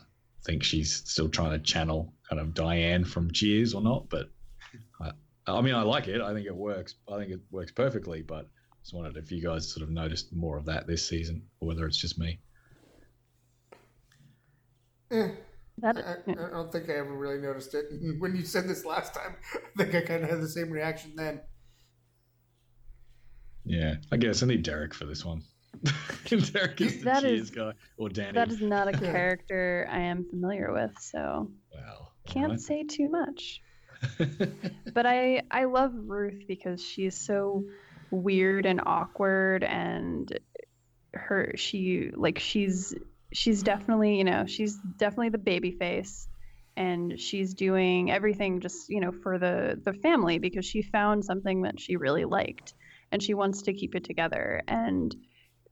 think she's still trying to channel kind of Diane from Cheers or not, but I, I mean I like it. I think it works. I think it works perfectly. But just wondered if you guys sort of noticed more of that this season, or whether it's just me. eh, I, I don't think I ever really noticed it. When you said this last time, I think I kind of had the same reaction then. Yeah, I guess I need Derek for this one. Derek is the That Cheers is- guy, or Danny. that is not a character I am familiar with, so well, can't say too much. but I I love Ruth because she's so weird and awkward and her she like she's she's definitely you know she's definitely the baby face and she's doing everything just you know for the the family because she found something that she really liked and she wants to keep it together. And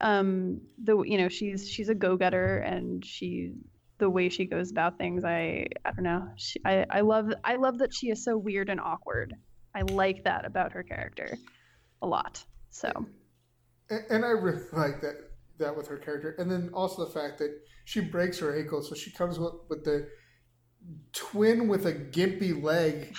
um the you know she's she's a go-getter and she the way she goes about things i i don't know. She, i i love i love that she is so weird and awkward. I like that about her character a lot. So. And, and I really like that that with her character, and then also the fact that she breaks her ankle, so she comes with, with the twin with a gimpy leg.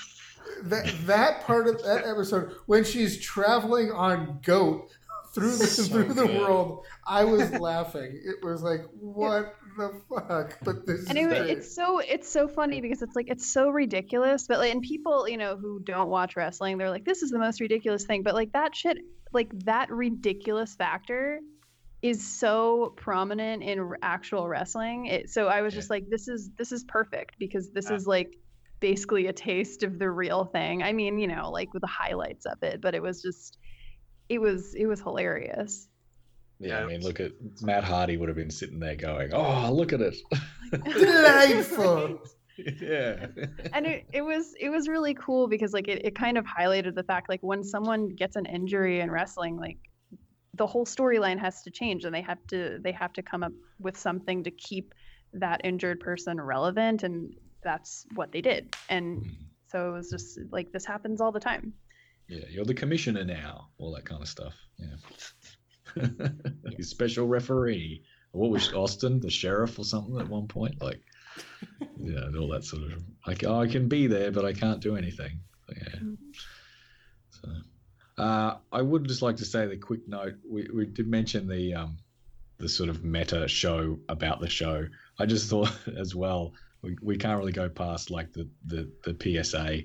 That that part of that episode when she's traveling on goat through the So through the world, I was laughing. It was like, what the fuck? But this and is it, it's so it's so funny because it's like it's so ridiculous but like and people you know who don't watch wrestling they're like this is the most ridiculous thing but like that shit like that ridiculous factor is so prominent in actual wrestling it, so i was Yeah. just like this is this is perfect because this Yeah. is like basically a taste of the real thing i mean you know like with the highlights of it but it was just it was it was hilarious Yeah, I mean, look at Matt Hardy would have been sitting there going, "Oh, look at it." delightful. yeah. and it, it was it was really cool because like it, it kind of highlighted the fact like when someone gets an injury in wrestling like the whole storyline has to change and they have to they have to come up with something to keep that injured person relevant and that's what they did and Mhm. so it was just like this happens all the time Yeah, you're the commissioner now, all that kind of stuff. Yeah. Special referee. What was Austin, the sheriff or something at one point? Like, yeah, and all that sort of like, oh, I can be there, but I can't do anything. Yeah. Mhm. So, uh, I would just like to say the quick note. We, we did mention the um, the sort of meta show about the show. I just thought as well, we, we can't really go past like the, the, the PSA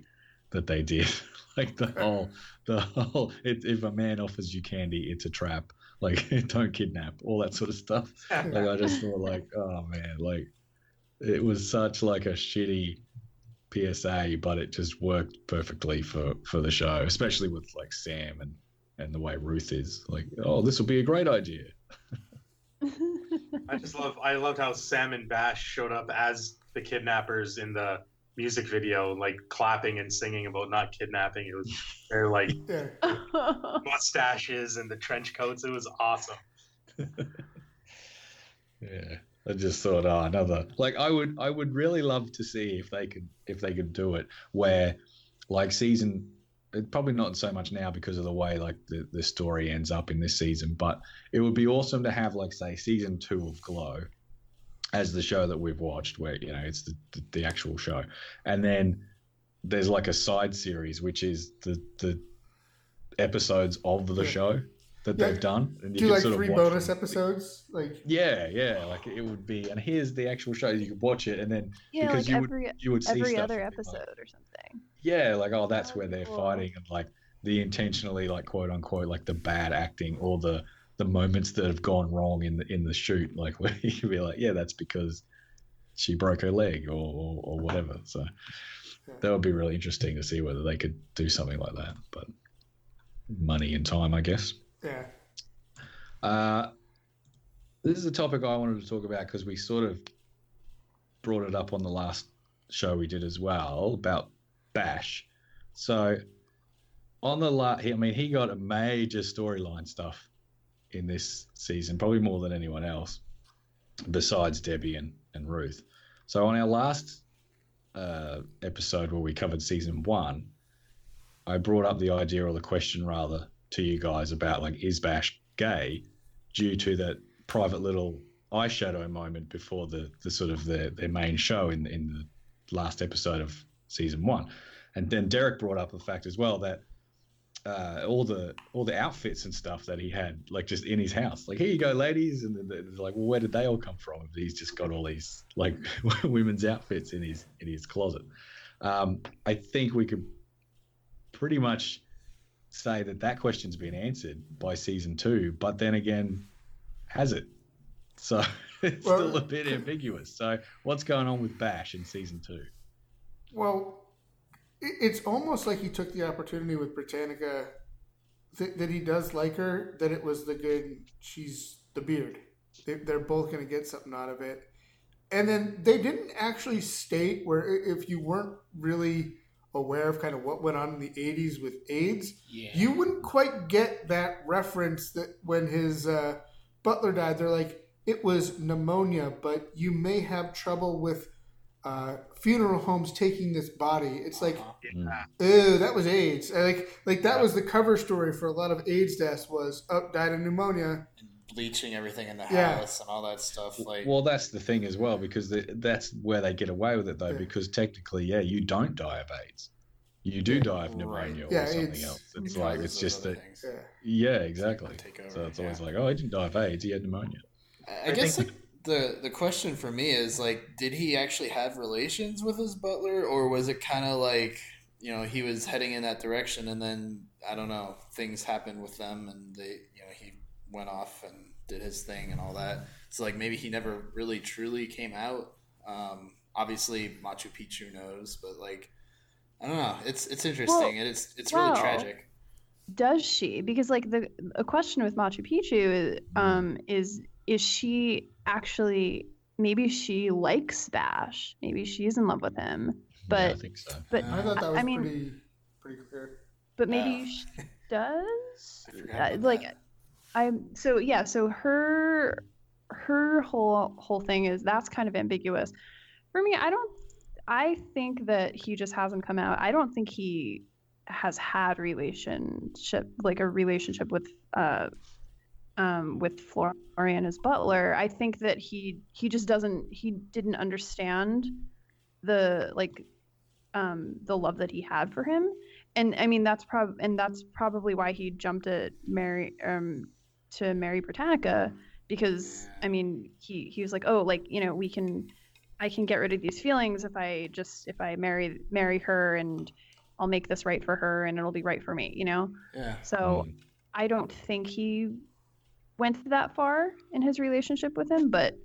that they did. like the oh. whole, the whole, it, if a man offers you candy, it's a trap. Like, don't kidnap, all that sort of stuff. Like, I just thought, like, oh man, like, it was such like a shitty PSA, but it just worked perfectly for for the show, especially with like Sam and and the way Ruth is. Like, oh, this will be a great idea. I just love I loved how Sam and Bash showed up as the kidnappers in the music video, like clapping and singing about not kidnapping. It was their like Yeah. mustaches and the trench coats. It was awesome. Yeah. I just thought, oh, another like I would I would really love to see if they could if they could do it where like season probably not so much now because of the way like the, the story ends up in this season, but it would be awesome to have like say season two of Glow as the show that we've watched where you know it's the, the, the actual show. And then there's like a side series which is the the episodes of the Yeah. show that Yeah. they've done. And Do can like sort of three watch bonus them. episodes? Like Yeah, yeah, like it would be. And here's the actual show. You could watch it, and then yeah because like you would every you would see every stuff other and be like, episode or something yeah, like oh, that's Oh, where they're cool. fighting, and like the intentionally like quote unquote like the bad acting or the the moments that have gone wrong in the in the shoot, like where you could be like, yeah, that's because she broke her leg or or, or whatever. So that would be really interesting to see whether they could do something like that. But money and time, I guess. yeah. Uh, this is a topic I wanted to talk about because we sort of brought it up on the last show we did as well about Bash. So on the last, I mean, he got a major storyline stuff in this season, probably more than anyone else, besides Debbie and, and Ruth. So on our last uh, episode where we covered season one, I brought up the idea or the question rather to you guys about like is Bash gay due to that private little eyeshadow moment before the the sort of their, their main show in in the last episode of season one, and then Derek brought up the fact as well that uh, all the all the outfits and stuff that he had like just in his house, like here you go, ladies, and they're like, well, where did they all come from? If he's just got all these like women's outfits in his in his closet. Um, I think we could pretty much say that that question's been answered by season two, but then again, has it? So it's Well- still a bit ambiguous. So what's going on with Bash in season two? Well, it's almost like he took the opportunity with Britannica that, that he does like her, that it was the good, she's the beard. They, they're both going to get something out of it. And then they didn't actually state where, if you weren't really aware of kind of what went on in the 80s with AIDS, Yeah. you wouldn't quite get that reference that when his uh, butler died, they're like, it was pneumonia, but you may have trouble with uh, funeral homes taking this body. It's like, Uh-huh. ew, that was AIDS. Uh, Like, like that was the cover story for a lot of AIDS deaths was, oh, died of pneumonia. and bleaching everything in the Yeah. house and all that stuff. Like, Well, that's the thing as well because the, that's where they get away with it though. Yeah. Because technically, yeah, you don't die of AIDS. You do die of Right. pneumonia Yeah, or something it's- else. It's because like it's just that. Yeah. Yeah, exactly. So it's always yeah. like, oh, he didn't die of AIDS. He had pneumonia. I, I guess like the the question for me is like, did he actually have relations with his butler, or was it kind of like you know he was heading in that direction, and then I don't know things happened with them, and they you know he went off and did his thing and all that. So like maybe he never really truly came out. Um, obviously Machu Picchu knows, but like I don't know. It's it's interesting and it's it's really well, tragic. does she because like the a question with machu picchu um is is she actually maybe she likes bash maybe she's in love with him yeah, I but think so. but I thought that I mean- pretty, pretty clear. but maybe Yeah. she does I Uh, like that. I'm so yeah, so her her whole whole thing is that's kind of ambiguous. For me, I don't I think that he just hasn't come out. I don't think he has had relationship like a relationship with uh um with Florian as butler. I think that he he just doesn't he didn't understand the like um the love that he had for him and I mean that's prob and that's probably why he jumped at Mary um to marry Britannica because I mean he he was like oh like you know we can I can get rid of these feelings if I just if I marry marry her and I'll make this right for her and it'll be right for me you know Yeah. so Mm. I don't think he went that far in his relationship with him but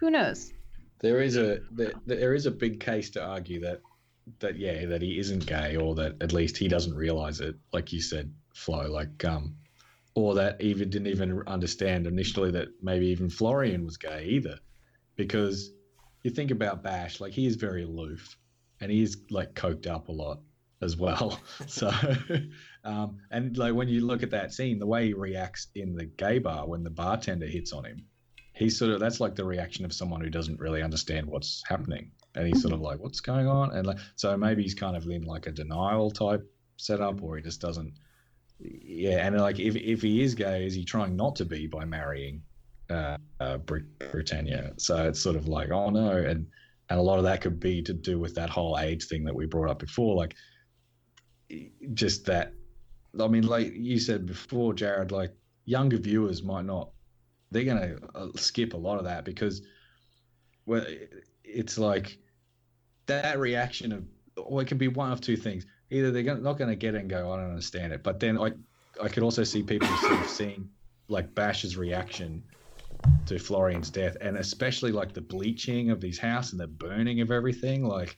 who knows? There is a there, there is a big case to argue that that yeah that he isn't gay or that at least he doesn't realize it like you said Flo like um or that even didn't even understand initially that maybe even Florian was gay either. Because you think about Bash like he is very aloof and he is like coked up a lot as well. So um and like when you look at that scene the way he reacts in the gay bar when the bartender hits on him he's sort of that's like the reaction of someone who doesn't really understand what's happening. And he's sort of like what's going on? And like so maybe he's kind of in like a denial type setup or he just doesn't yeah and like if, if he is gay is he trying not to be by marrying uh, uh Brit- britannia? So it's sort of like oh no and and a lot of that could be to do with that whole age thing that we brought up before like just that i mean like you said before jared like younger viewers might not they're going to uh, skip a lot of that because well it's like that reaction of or it can be one of two things. Either they're not going to get it and go i don't understand it. But then i i could also see people sort of seeing like bash's reaction to florian's death and especially like the bleaching of his house and the burning of everything like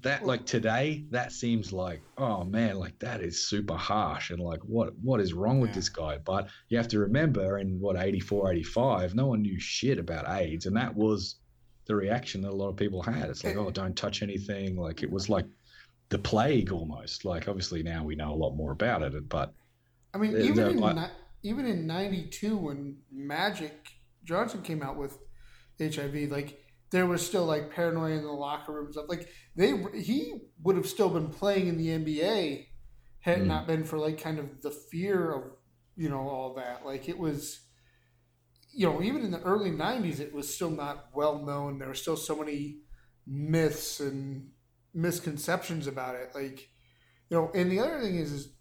that like today that seems like oh man like that is super harsh and like what what is wrong with Yeah. this guy? But you have to remember in what 84 85 no one knew shit about aids and that was the reaction that a lot of people had. It's like oh don't touch anything. Like it was like the plague almost. Like obviously now we know a lot more about it but I mean, even in ni- even in '92 when Magic Johnson came out with HIV, like there was still like paranoia in the locker room and stuff. Like they, he would have still been playing in the NBA had Mm. not been for like kind of the fear of you know all that. Like it was, you know, even in the early '90s, it was still not well known. There were still so many myths and misconceptions about it. Like, you know, and the other thing is, is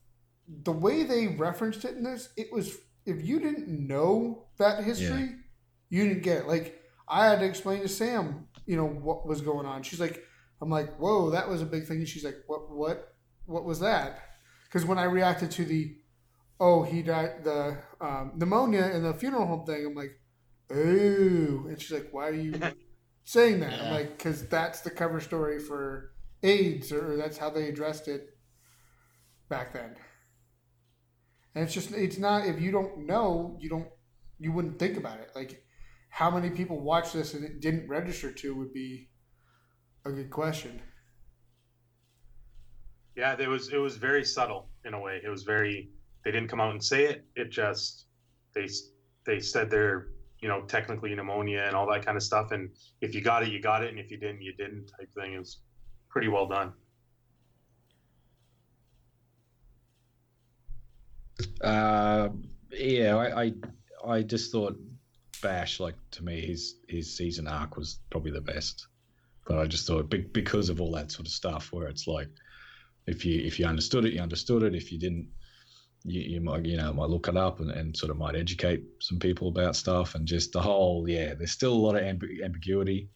the way they referenced it in this, it was if you didn't know that history, you didn't get it. Like I had to explain to Sam, you know, what was going on. She's like, I'm like, whoa, that was a big thing. And she's like, what, what, what was that? Because when I reacted to the, oh, he died, the um, pneumonia and the funeral home thing, I'm like, oh, and she's like, why are you saying that? I'm like, because that's the cover story for AIDS, or that's how they addressed it back then. And it's just it's not if you don't know, you don't you wouldn't think about it. Like how many people watch this and it didn't register to would be a good question. Yeah, it was it was very subtle in a way. It was very they didn't come out and say it. It just they they said they're you know technically pneumonia and all that kind of stuff. And if you got it, you got it, and if you didn't, you didn't. Type thing. It was pretty well done. Uh, yeah, I, I I just thought Bash, like to me, his his season arc was probably the best. But I just thought be- because of all that sort of stuff, where it's like, if you if you understood it, you understood it. If you didn't, you, you might you know might look it up and, and sort of might educate some people about stuff and just the whole yeah. There's still a lot of amb- ambiguity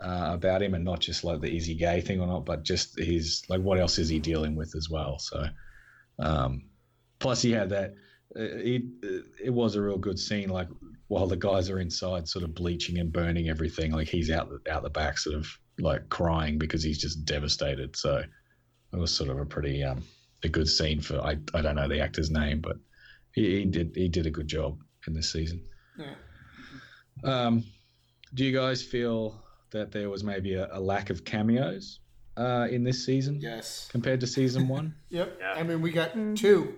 uh, about him, and not just like the he gay thing or not, but just his like what else is he dealing with as well. So. Um, plus he had that uh, he, uh, it was a real good scene like while the guys are inside sort of bleaching and burning everything like he's out the, out the back sort of like crying because he's just devastated so it was sort of a pretty um a good scene for i, I don't know the actor's name but he, he did he did a good job in this season Yeah. um do you guys feel that there was maybe a, a lack of cameos uh in this season Yes. compared to season one Yep. Yeah. I mean, we got Mm. two.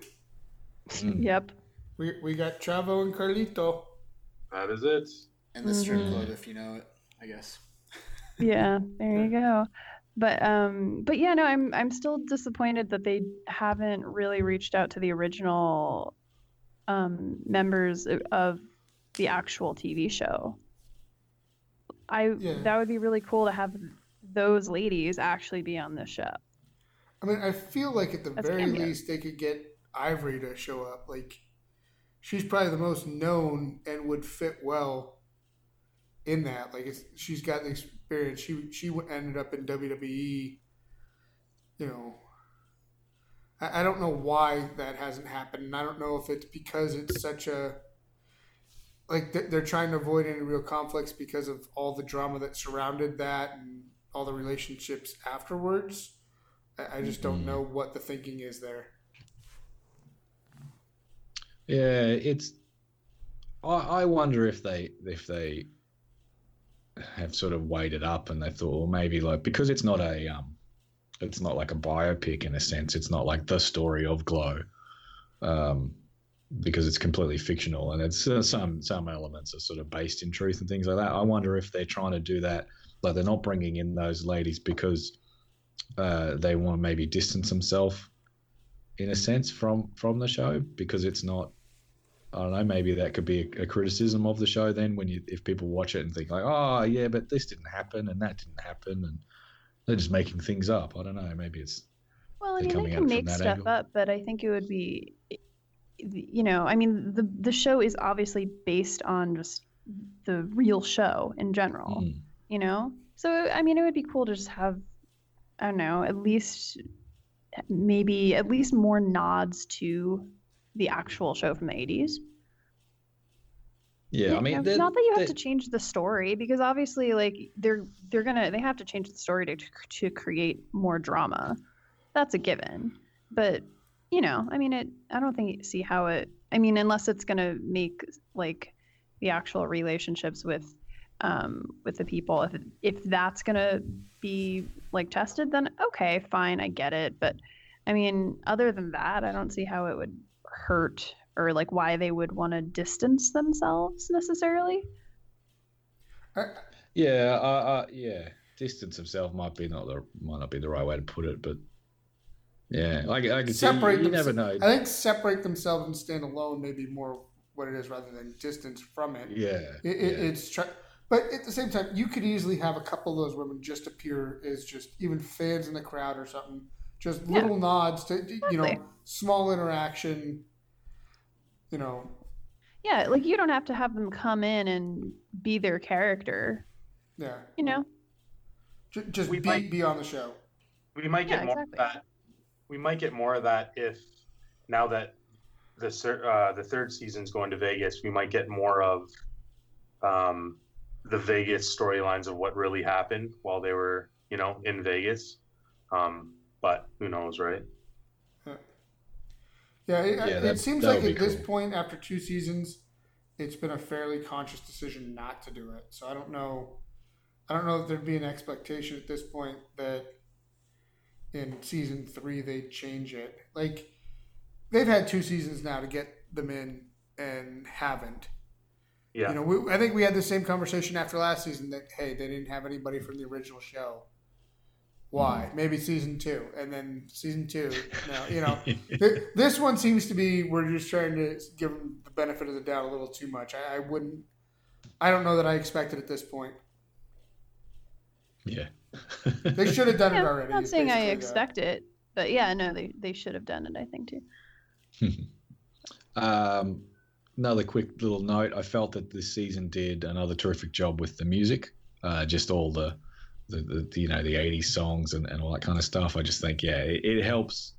Mm. Yep. We we got Chavo and Carlito. That is it. And the strip Mhm. club, if you know it, I guess. yeah there you go but um but yeah no i'm i'm still disappointed that they haven't really reached out to the original um members of the actual tv show i Yeah. that would be really cool to have those ladies actually be on this show I mean, I feel like at the That's very least they could get Ivory to show up. Like, she's probably the most known and would fit well in that. Like, it's, she's got the experience. She she ended up in WWE. You know, I, I don't know why that hasn't happened, and I don't know if it's because it's such a like they're, trying to avoid any real conflicts because of all the drama that surrounded that and all the relationships afterwards. I, I just don't Mhm. know what the thinking is there. Yeah, it's. I, I wonder if they if they have sort of weighed it up and they thought, well, maybe like because it's not a um, it's not like a biopic in a sense. It's not like the story of Glow, um, because it's completely fictional and it's uh, some some elements are sort of based in truth and things like that. I wonder if they're trying to do that, like they're not bringing in those ladies because uh, they want to maybe distance themselves in a sense from from the show because it's not I don't know maybe that could be a, a criticism of the show then when you if people watch it and think like oh yeah but this didn't happen and that didn't happen and they're just making things up I don't know maybe it's Well, I mean, they can make stuff angle. up, but I think it would be, you know, I mean, the the show is obviously based on just the real show in general, Mm. you know. So I mean, it would be cool to just have, I don't know, at least maybe at least more nods to the actual show from the eighties. yeah I mean they're- not that you have they're- to change the story because obviously, like they're they're gonna they have to change the story to to create more drama. That's a given. But you know, I mean, it. I don't think see how it. I mean, unless it's gonna make like the actual relationships with um with the people. If if that's gonna be like tested then okay fine i get it. But i mean other than that i don't see how it would hurt or like why they would want to distance themselves necessarily. I, yeah uh, uh, yeah. Distance himself might be not the might not be the right way to put it but yeah I, I can see separate you, you never know. I think separate themselves and stand alone may be more what it is rather than distance from it. yeah, It, it, yeah. It's try- but at the same time, you could easily have a couple of those women just appear as just even fans in the crowd or something, just Yeah. little nods to you know small interaction. You know, yeah like you don't have to have them come in and be their character yeah, you know J- just We be might- be on the show. We might get Yeah, more exactly. of that. We might get more of that if now that the cer- uh, the third season's going to Vegas, we might get more of um, the Vegas storylines of what really happened while they were, you know, in Vegas. Um, but who knows, right? Yeah, it, Yeah, it seems like at be this point, after two seasons, it's been a fairly conscious decision not to do it. So I don't know. I don't know if there'd be an expectation at this point that in season three they'd change it. Like they've had two seasons now to get them in and haven't. Yeah. You know, we, I think we had the same conversation after last season that hey, they didn't have anybody from the original show. Why? Maybe season two, and then season two. No, you know, Th- this one seems to be we're just trying to give them the benefit of the doubt a little too much. I, I wouldn't. I don't know that I expect it at this point. yeah They should have done it already. i'm not saying i basically the- expect it but yeah no they, they should have done it i think too Um, another quick little note: I felt that this season did another terrific job with the music, uh, just all the, the, the you know the '80s songs and, and all that kind of stuff. I just think yeah, it, it helps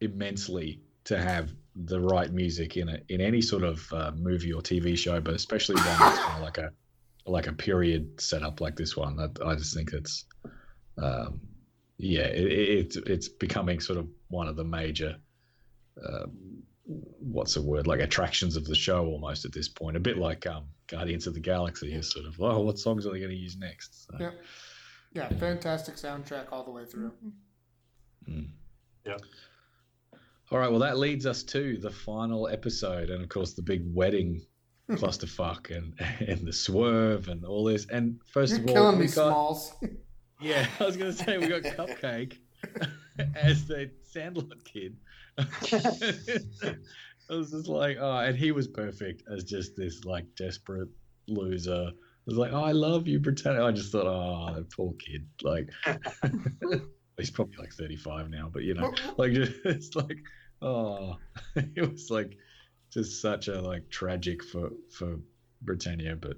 immensely to have the right music in a in any sort of uh, movie or TV show, but especially one that's kind of like a like a period setup like this one. I, I just think it's um, yeah, it, it, it's becoming sort of one of the major. Uh, what's the word like attractions of the show almost at this point a bit like um guardians of the galaxy is sort of oh what songs are they going to use next so, Yeah. Yeah, fantastic soundtrack all the way through. mm. Yeah. All right, well, that leads us to the final episode, and of course, the big wedding clusterfuck and and the swerve and all this. And 1st You're of all, killing we me, got Smalls. yeah, I was gonna say we got Cupcake as the Sandlot kid. I was just like, oh, and he was perfect as just this like desperate loser. I was like, oh, I love you, Britannia. I just thought, oh, that poor kid. Like, he's probably like 35 now, but you know, like just like, oh, it was like just such a like tragic for for Britannia. But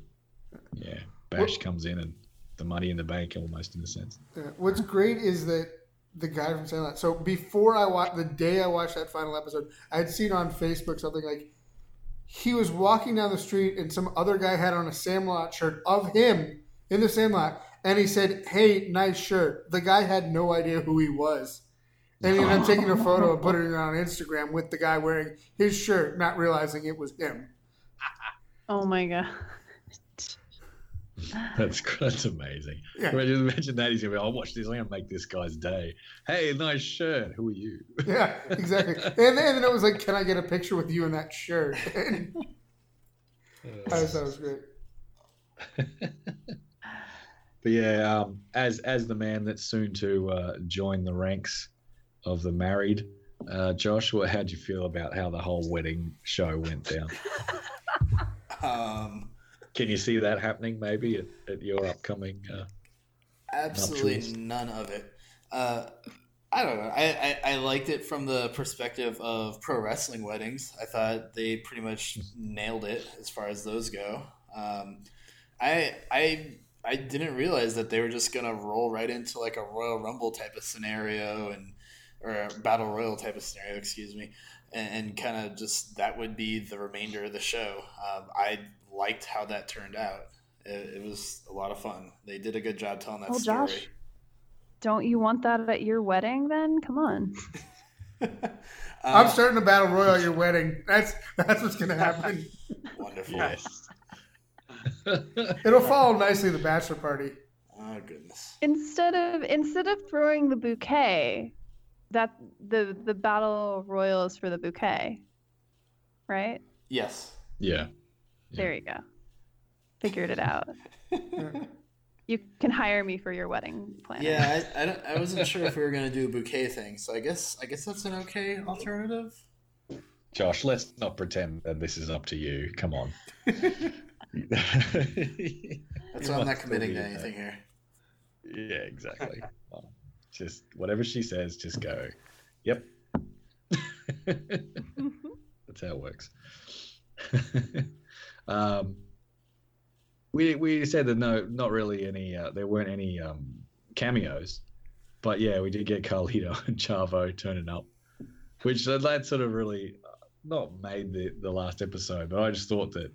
yeah, Bash comes in and the money in the bank almost in a sense. What's great is that the guy from Sandlot. So before I watched the day I watched that final episode, I had seen on Facebook something like he was walking down the street and some other guy had on a Sandlot shirt of him in the Sandlot, and he said, "Hey, nice shirt." The guy had no idea who he was, and he ended up taking a photo and putting it on Instagram with the guy wearing his shirt, not realizing it was him. Oh my god. That's that's amazing. Yeah. Imagine, imagine that he's gonna be. I'll watch this. I'm gonna make this guy's day. Hey, nice shirt. Who are you? Yeah, exactly. and, then, and then it was like, "Can I get a picture with you in that shirt?" And I thought that was great. But yeah, um, as as the man that's soon to uh, join the ranks of the married, uh, Josh, what how'd you feel about how the whole wedding show went down? Um, Can you see that happening maybe at, at your upcoming? Uh, absolutely Nuptials. none of it. Uh, I don't know. I, I, I liked it from the perspective of pro wrestling weddings. I thought they pretty much nailed it as far as those go. Um, I I I didn't realize that they were just gonna roll right into like a Royal Rumble type of scenario and or a Battle Royal type of scenario, excuse me, and, and kind of just that would be the remainder of the show. Um, I liked how that turned out. It, it was a lot of fun. They did a good job telling that Well, story. Josh, don't you want that at your wedding then? Come on. I'm Um, starting a battle royal at your wedding. That's that's what's gonna happen. Wonderful. yes. It'll follow nicely the bachelor party. Oh goodness. Instead of instead of throwing the bouquet, that the the battle royal is for the bouquet. Right? Yes. yeah. There you go. Figured it out. You can hire me for your wedding planner. Yeah, I, I, don't, I wasn't sure if we were gonna do a bouquet thing, so I guess I guess that's an okay alternative. Josh, let's not pretend that this is up to you. Come on. That's why I'm not committing to anything here. Yeah, exactly. Just whatever she says, just go. Yep. Mm-hmm. That's how it works. Um, we we said that no, not really any. Uh, there weren't any um, cameos, but yeah, we did get Carlito and Chavo turning up, which uh, that sort of really uh, not made the the last episode, but I just thought that.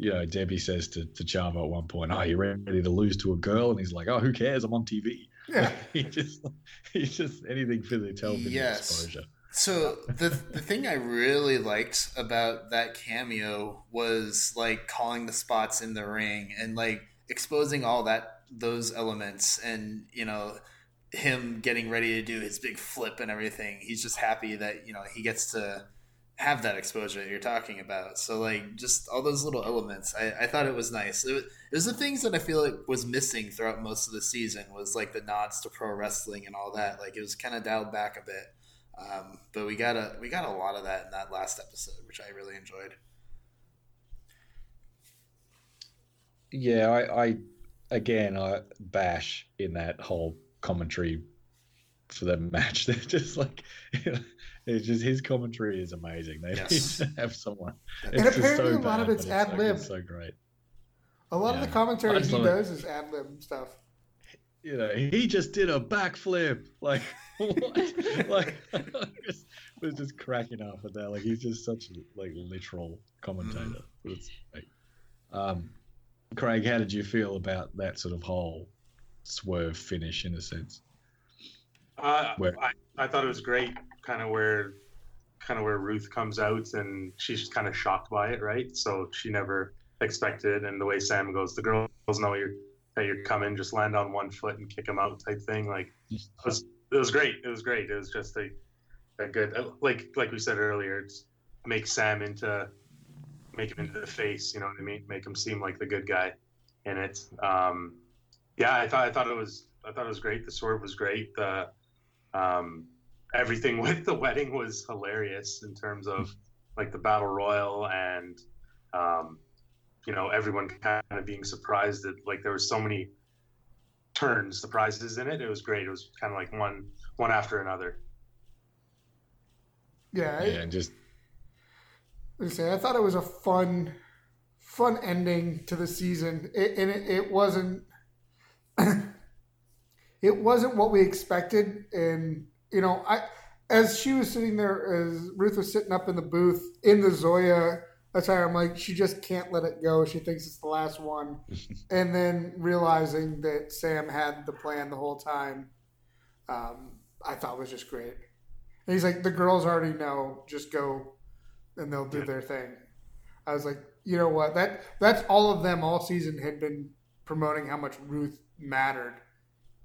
You know, Debbie says to, to Chavo at one point, "Oh, you ready to lose to a girl?" And he's like, "Oh, who cares? I'm on TV." Yeah. he just, he's just anything for the television Yes. exposure. So the the thing I really liked about that cameo was like calling the spots in the ring and like exposing all that those elements and you know him getting ready to do his big flip and everything. He's just happy that you know he gets to have that exposure that you're talking about. So like just all those little elements, I, I thought it was nice. It it was the things that I feel like was missing throughout most of the season was like the nods to pro wrestling and all that. Like it was kind of dialed back a bit. Um, but we got a we got a lot of that in that last episode, which I really enjoyed. Yeah, I, I again, I bash in that whole commentary for the match. They're just like, it's just his commentary is amazing. They Yes. need to have someone. And It's just apparently so a lot of it's ad-lib. it's so great. A lot of the commentary he does is ad lib stuff. You know, he just did a backflip. Like what? like I just was just cracking up at that. Like he's just such a like literal commentator. It's great. Um, Craig, how did you feel about that sort of whole swerve finish in a sense? Uh, Where- I, I thought it was great, kind of where, kind of where Ruth comes out and she's just kind of shocked by it, right? So she never expected, and the way Sam goes, the girls know you're that you're coming, just land on one foot and kick them out, type thing. Like it was, it was great. It was great. It was just like a good uh, like like we said earlier. It's make Sam into make him into the face. You know what I mean? Make him seem like the good guy in it. Um, yeah, I thought I thought it was I thought it was great. The sword was great. The um, everything with the wedding was hilarious in terms of like the battle royal and um, you know everyone kind of being surprised that like there was so many turns the prizes in it it was great. It was kind of like one one after another. Yeah, Yeah, and just I say I thought it was a fun, fun ending to the season, it, and it, it wasn't. it wasn't what we expected, and you know, I as she was sitting there, as Ruth was sitting up in the booth in the Zoya attire, I'm like, she just can't let it go. She thinks it's the last one, and then realizing that Sam had the plan the whole time, um, I thought was just great. And he's like, the girls already know, just go and they'll do their thing. I was like, you know what? That that's all of them all season had been promoting how much Ruth mattered,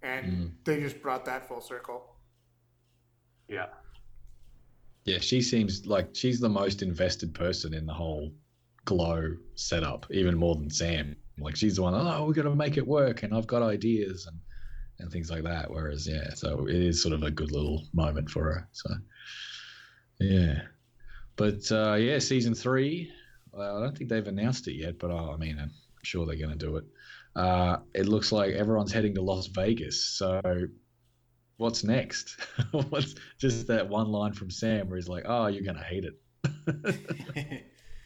and Mm. they just brought that full circle. yeah yeah, she seems like she's the most invested person in the whole glow setup, even more than Sam. Like she's the one, oh, we're gonna make it work, and I've got ideas and and things like that. Whereas, yeah, so it is sort of a good little moment for her. So, yeah, but uh, yeah, season three. Well, I don't think they've announced it yet, but uh, I mean, I'm sure they're to do it. Uh, it looks like everyone's heading to Las Vegas. So, what's next? what's just that one line from Sam where he's like, "Oh, you're going to hate it."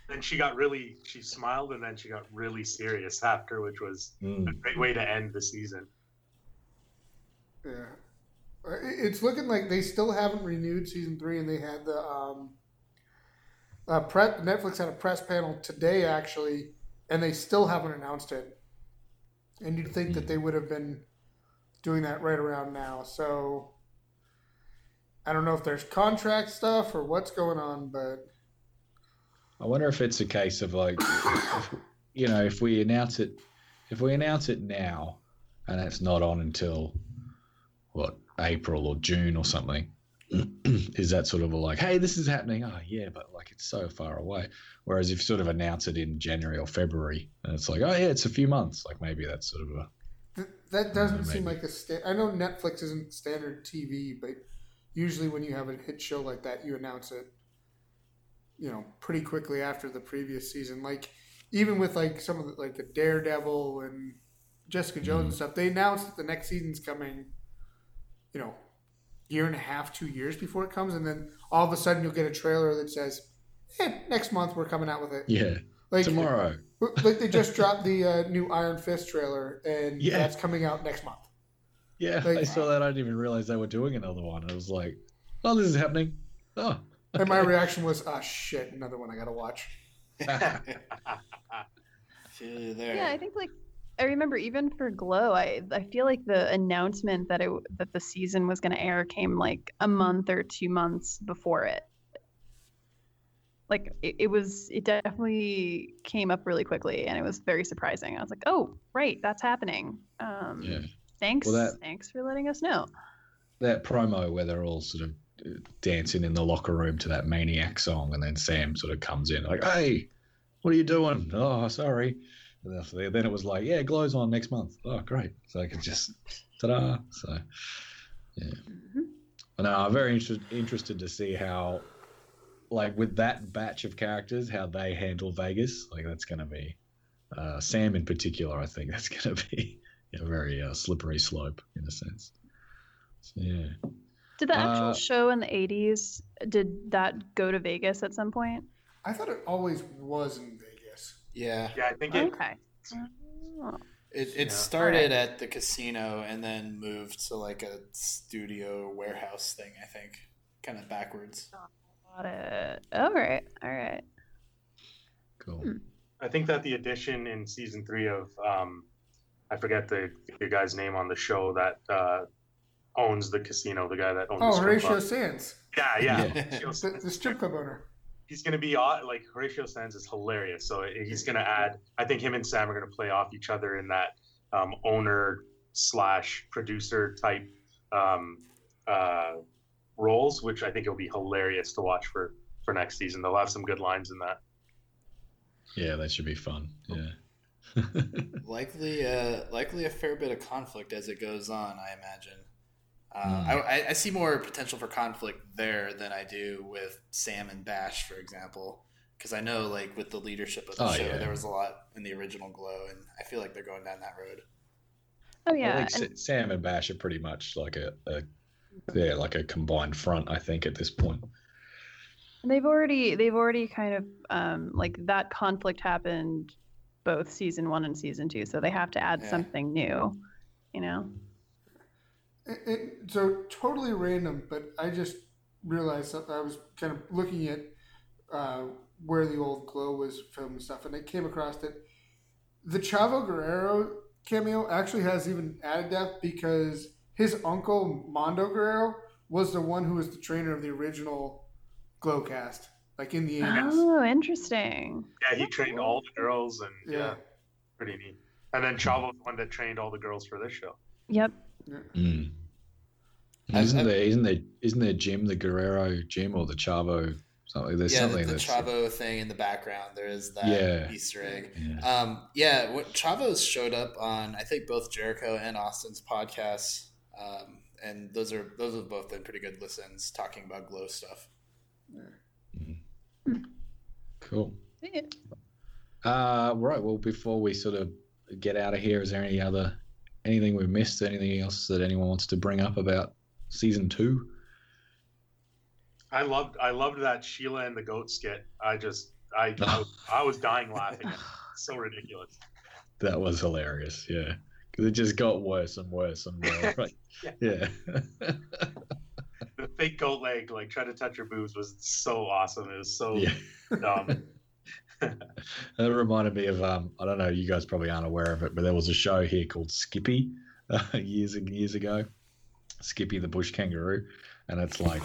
and she got really she smiled and then she got really serious after which was a Mm. great way to end the season Yeah, it's looking like they still haven't renewed season three, and they had the um, uh, pre- Netflix had a press panel today actually, and they still haven't announced it. And you'd think that they would have been doing that right around now. So I don't know if there's contract stuff or what's going on, but I wonder if it's a case of like, if, you know, if we announce it, if we announce it now, and it's not on until what April or June or something, is that sort of a like, hey, this is happening? Oh yeah, but like it's so far away. Whereas if you sort of announce it in January or February, and it's like, oh yeah, it's a few months. Like maybe that's sort of a that doesn't seem like a sta- I know Netflix isn't standard TV, but usually when you have a hit show like that, you announce it, you know, pretty quickly after the previous season. Like even with like some of the like a Daredevil and Jessica Jones mm-hmm. and stuff, they announced that the next season's coming. You know, year and a half, two years before it comes, and then all of a sudden you'll get a trailer that says, "Hey, next month we're coming out with it." yeah Like tomorrow. like they just dropped the uh, new Iron Fist trailer, and Yeah. that's coming out next month. Yeah, like- I saw that. I didn't even realize they were doing another one. I was like, oh, this is happening. Oh, And my reaction was, "Ah, shit, another one I gotta watch." There. Yeah, I think like I remember even for Glow, I I feel like the announcement that it that the season was going to air came like a month or two months before it. Like it, it was, it definitely came up really quickly, and it was very surprising. I was like, "Oh, right, that's happening." Um, Yeah. Thanks, Well, that- thanks for letting us know. that promo where they're all sort of uh, dancing in the locker room to that maniac song, and then Sam sort of comes in like, "Hey, what are you doing?" Oh, sorry. And then- it was like, "Yeah, Glow's on next month." Oh, great! So I could just ta-da. So yeah, Mhm. no, I'm very interested interested to see how, like, with that batch of characters, how they handle Vegas. Like, that's going to be uh, Sam in particular. I think that's going to be a very uh, slippery slope in a sense. So, yeah. Did the actual Uh, show in the '80s did that go to Vegas at some point? I thought it always was in Vegas. Yeah. yeah i think it, Okay. Oh. It, Yeah. it started at the casino and then moved to like a studio warehouse thing, I think. Kind of backwards. Got it. All right. All right. Cool. Hmm. I think that the addition in season three of um, I forget the the guy's name on the show that uh, owns the casino, the guy that owns. the Oh, strip Horatio club. Sanz, Yeah, yeah. Yeah. The, the strip club owner. he's gonna be aw- like Horatio Sanz is hilarious. So he's gonna add. I think him and Sam are gonna play off each other in that um, owner slash producer type um, uh, roles, which I think it'll be hilarious to watch for for next season. They'll have some good lines in that. Yeah, that should be fun. Yeah. likely, uh, likely a fair bit of conflict as it goes on. I imagine. Uh, Hmm. I, I- I see more potential for conflict there than I do with Sam and Bash, for example, because I know, like, with the leadership of the Oh, show, yeah. there was a lot in the original Glow, and I feel like they're going down that road. Oh I yeah, think and- Sam and Bash are pretty much like a, a yeah, like a combined front. I think at this point. They've already they've already kind of um, like that conflict happened both season one and season two, so they have to add Yeah. something new, you know. It, it, so totally random, but I just realized that I was kind of looking at uh, where the old Glow was filmed and stuff, and I came across that the Chavo Guerrero cameo actually has even added depth because his uncle Mando Guerrero was the one who was the trainer of the original Glow cast, like in the 80s. Oh, interesting. Yeah, he trained all the girls, and yeah, Yeah. pretty neat. And then Chavo's the one that trained all the girls for this show. Yep. Mm. Isn't there? Isn't there? Isn't there Jim the Guerrero Jim or the Chavo something? There's yeah, the, something the that's Chavo thing in the background. There is that Yeah. Easter egg. Yeah. Um, yeah, what Chavo's showed up on I think both Jericho and Austin's podcasts, um, and those are those have both been pretty good listens talking about glow stuff. Cool. Yeah. Uh, right. Well, before we sort of get out of here, is there any other anything we've missed? Anything else that anyone wants to bring up about season two? I loved I loved that Sheila and the goat skit. I just I I, was, I was dying laughing. So ridiculous. That was hilarious. Yeah, because it just got worse and worse and worse. Right? Yeah. yeah. The fake goat leg, like trying to touch her boobs, was so awesome. It was so yeah. dumb. That reminded me of um, I don't know, you guys probably aren't aware of it, but there was a show here called Skippy uh, years and years ago. Skippy the bush kangaroo, and it's like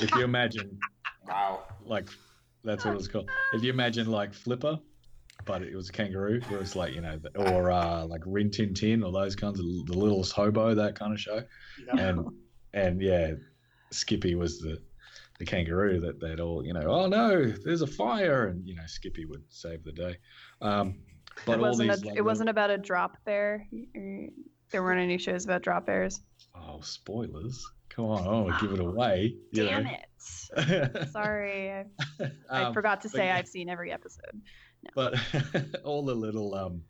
if you imagine Wow. like that's what it's called. If you imagine like Flipper, but it was a kangaroo, where was like you know, the- or uh, like Rin Tin Tin or those kinds of the littlest hobo, that kind of show, Yeah. and and yeah, Skippy was the the kangaroo that they'd all you know, oh no, there's a fire, and you know, Skippy would save the day. Um, but it all wasn't these a, like, it wasn't about a drop bear. There weren't any shows about drop bears. oh spoilers. Come on, oh, give it away. you Damn know. it! Sorry, I, I Um, forgot to say yeah. I've seen every episode. But all the little um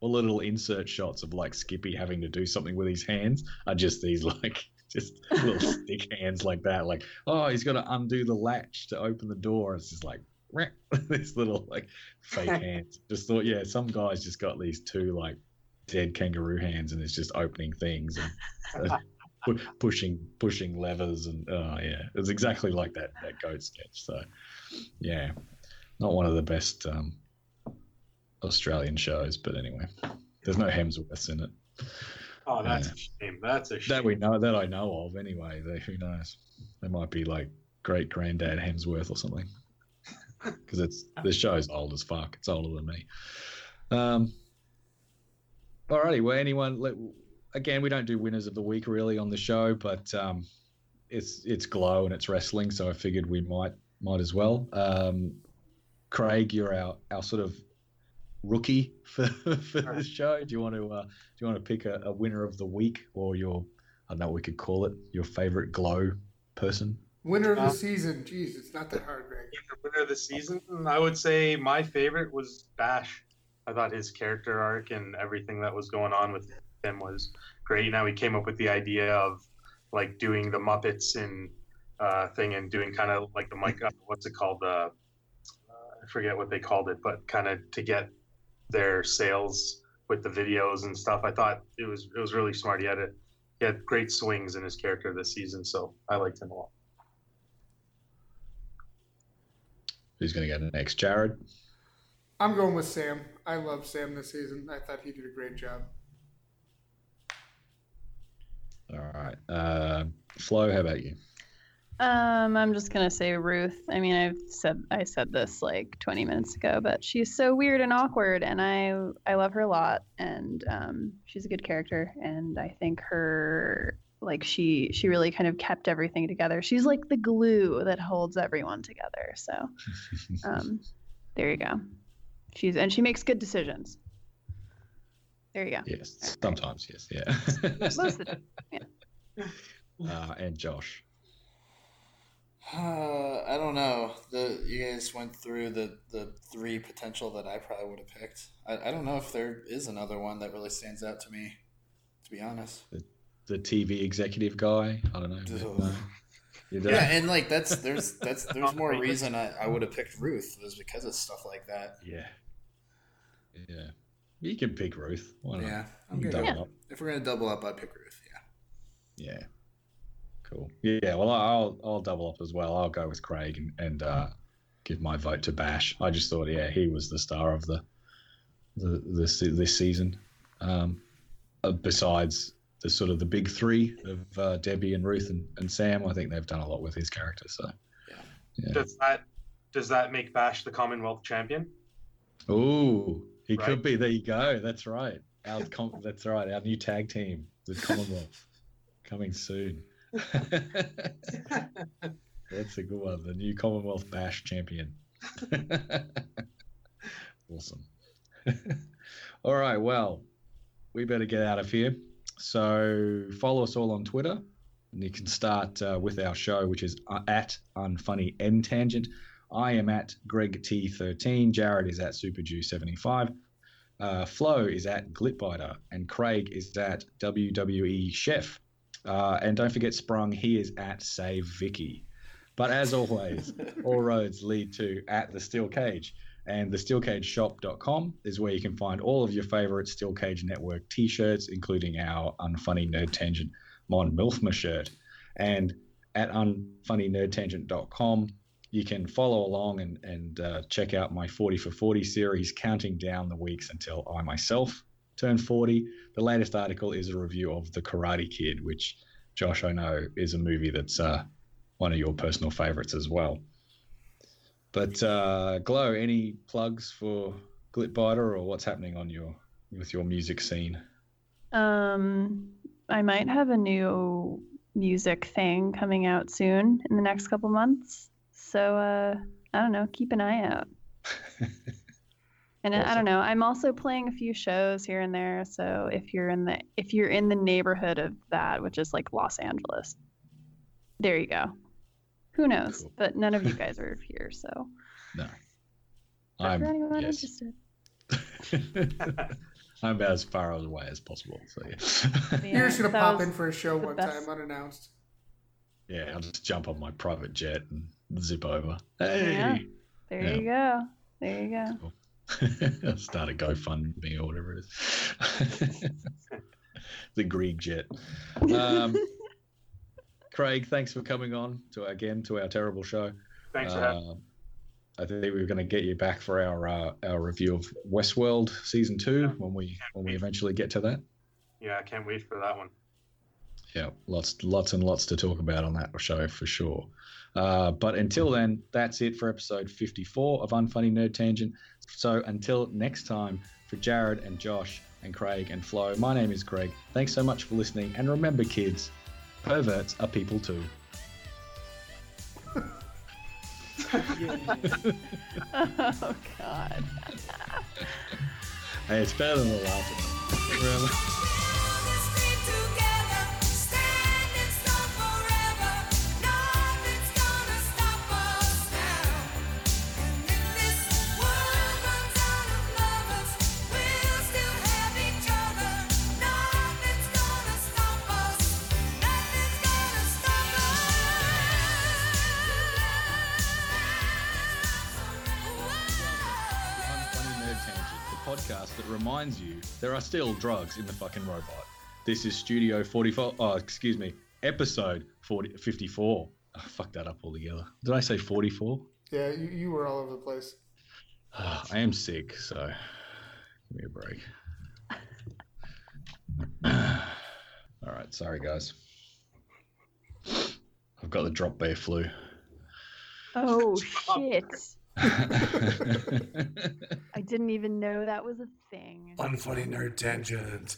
all the little insert shots of like Skippy having to do something with his hands are just these like just little stick hands like that. Like, oh, he's got to undo the latch to open the door. It's just like this little like fake hands. Just thought, yeah, some guys just got these two like dead kangaroo hands, and it's just opening things and uh, pu- pushing pushing levers, and oh yeah, it's exactly like that that goat sketch. So yeah, not one of the best um, Australian shows, but anyway, there's no Hemsworths in it Oh, that's a shame. That's a shame. that we know that I know of. Anyway, they, who knows? They might be like great granddad Hemsworth or something. Because it's the show's old as fuck. It's older than me. Um. Alrighty. Well, anyone? Let, again, we don't do winners of the week really on the show, but um, it's it's glow and it's wrestling, so I figured we might might as well. Um, Craig, you're our our sort of rookie for for the show. Do you want to uh, do you want to pick a, a winner of the week or your I don't know what we could call it your favorite glow person? Winner of the Uh, season. Jeez, it's not that hard, Greig. winner of the season, I would say my favorite was Bash. I thought his character arc and everything that was going on with him was great. Now he came up with the idea of like doing the Muppets and uh, thing and doing kind of like the mic. uh, What's it called? The uh, I forget what they called it, but kind of to get their sales with the videos and stuff. I thought it was it was really smart. He had a he had great swings in his character this season, so I liked him a lot. Who's going to get next? Jared. I'm going with Sam. I love Sam this season. I thought he did a great job. All right. Uh, Flo, how about you? Um, I'm just gonna say Ruth. I mean, I've said I said this like 20 minutes ago, but she's so weird and awkward, and I I love her a lot, and um, she's a good character, and I think her like she she really kind of kept everything together. She's like the glue that holds everyone together. So um, there you go. She's and she makes good decisions. There you go. yes, sometimes yes, yeah. Most of the time. uh, and Josh. I don't know. The you guys went through the the three potential that I probably would have picked. I, I don't know if there is another one that really stands out to me. To be honest. the TV executive guy. I don't know. Ugh. You don't? Yeah, and like that's there's that's there's more reason I, I would have picked Ruth was because of stuff like that. yeah. Yeah. You can pick Ruth. Why not? Yeah, I'm You can good. If we're gonna double up, I'd pick Ruth. Yeah. Yeah. Cool. Yeah. Well, I'll I'll double up as well. I'll go with Craig and, and uh, give my vote to Bash. I just thought, yeah, he was the star of the the this this season. Um, uh, besides the sort of the big three of uh, Debbie and Ruth and, and Sam, I think they've done a lot with his character. So. Yeah. Does that does that make Bash the Commonwealth champion? Oh, he Right. could be. There you go. That's right. Our com- that's right. Our new tag team, the Commonwealth, coming soon. that's a good one. The new Commonwealth Bash champion. awesome. all right. Well, we better get out of here. So follow us all on Twitter. And you can start uh, with our show, which is uh, at Unfunny N Tangent. I am at Greig T13. Jared is at SuperJew75. Uh, Flo is at Glitbiter. And Craig is at WWE Chef. Uh, and don't forget Sprung, he is at Save Vicky. But as always, all roads lead to at the Steel Cage. And the steelcageshop.com is where you can find all of your favorite Steel Cage Network t shirts, including our Unfunny Nerd Tangent Mon Milfma shirt. And at unfunnynerdtangent.com, you can follow along and, and uh, check out my 40 for 40 series, counting down the weeks until I myself turn 40. The latest article is a review of The Karate Kid, which, Josh, I know is a movie that's uh, one of your personal favorites as well. But uh, Glow, any plugs for Glitbiter or what's happening on your with your music scene? Um, I might have a new music thing coming out soon in the next couple months. So uh, I don't know. Keep an eye out. And I- I don't know. I'm also playing a few shows here and there. So if you're in the if you're in the neighborhood of that, which is like Los Angeles, there you go. Who knows? Cool. But none of you guys are here, so. No. But I'm for anyone yes. interested. I'm about as far away as possible. So yeah. Yeah, You're just gonna that pop in for a show one best. time unannounced. yeah, I'll just jump on my private jet and zip over. Hey, Yeah. There Yeah. you go. There you go. I'll start a GoFundMe or whatever it is. the Greek jet. Um, Craig, thanks for coming on to again to our terrible show. Thanks for having. Um, I think we are going to get you back for our uh, our review of Westworld season two when we when we eventually get to that. Yeah, I can't wait for that one. Yeah, lots lots and lots to talk about on that show for sure. Uh, but until then, that's it for episode 54 of Unfunny Nerd Tangent. So until next time, for Jared and Josh and Craig and Flo, my name is Craig. Thanks so much for listening. And remember, kids, perverts are people too. oh God. Hey, it's better than the last one. there are still drugs in the fucking robot. This is Studio 44. Oh, excuse me, episode 40, 54. Ah, I fucked that up altogether. Did I say 44? Yeah, you, you were all over the place. Ah, I am sick, so give me a break. All right, sorry guys. I've got the drop bear flu. Oh shit. I didn't even know that was a thing. Unfunny nerd tangent.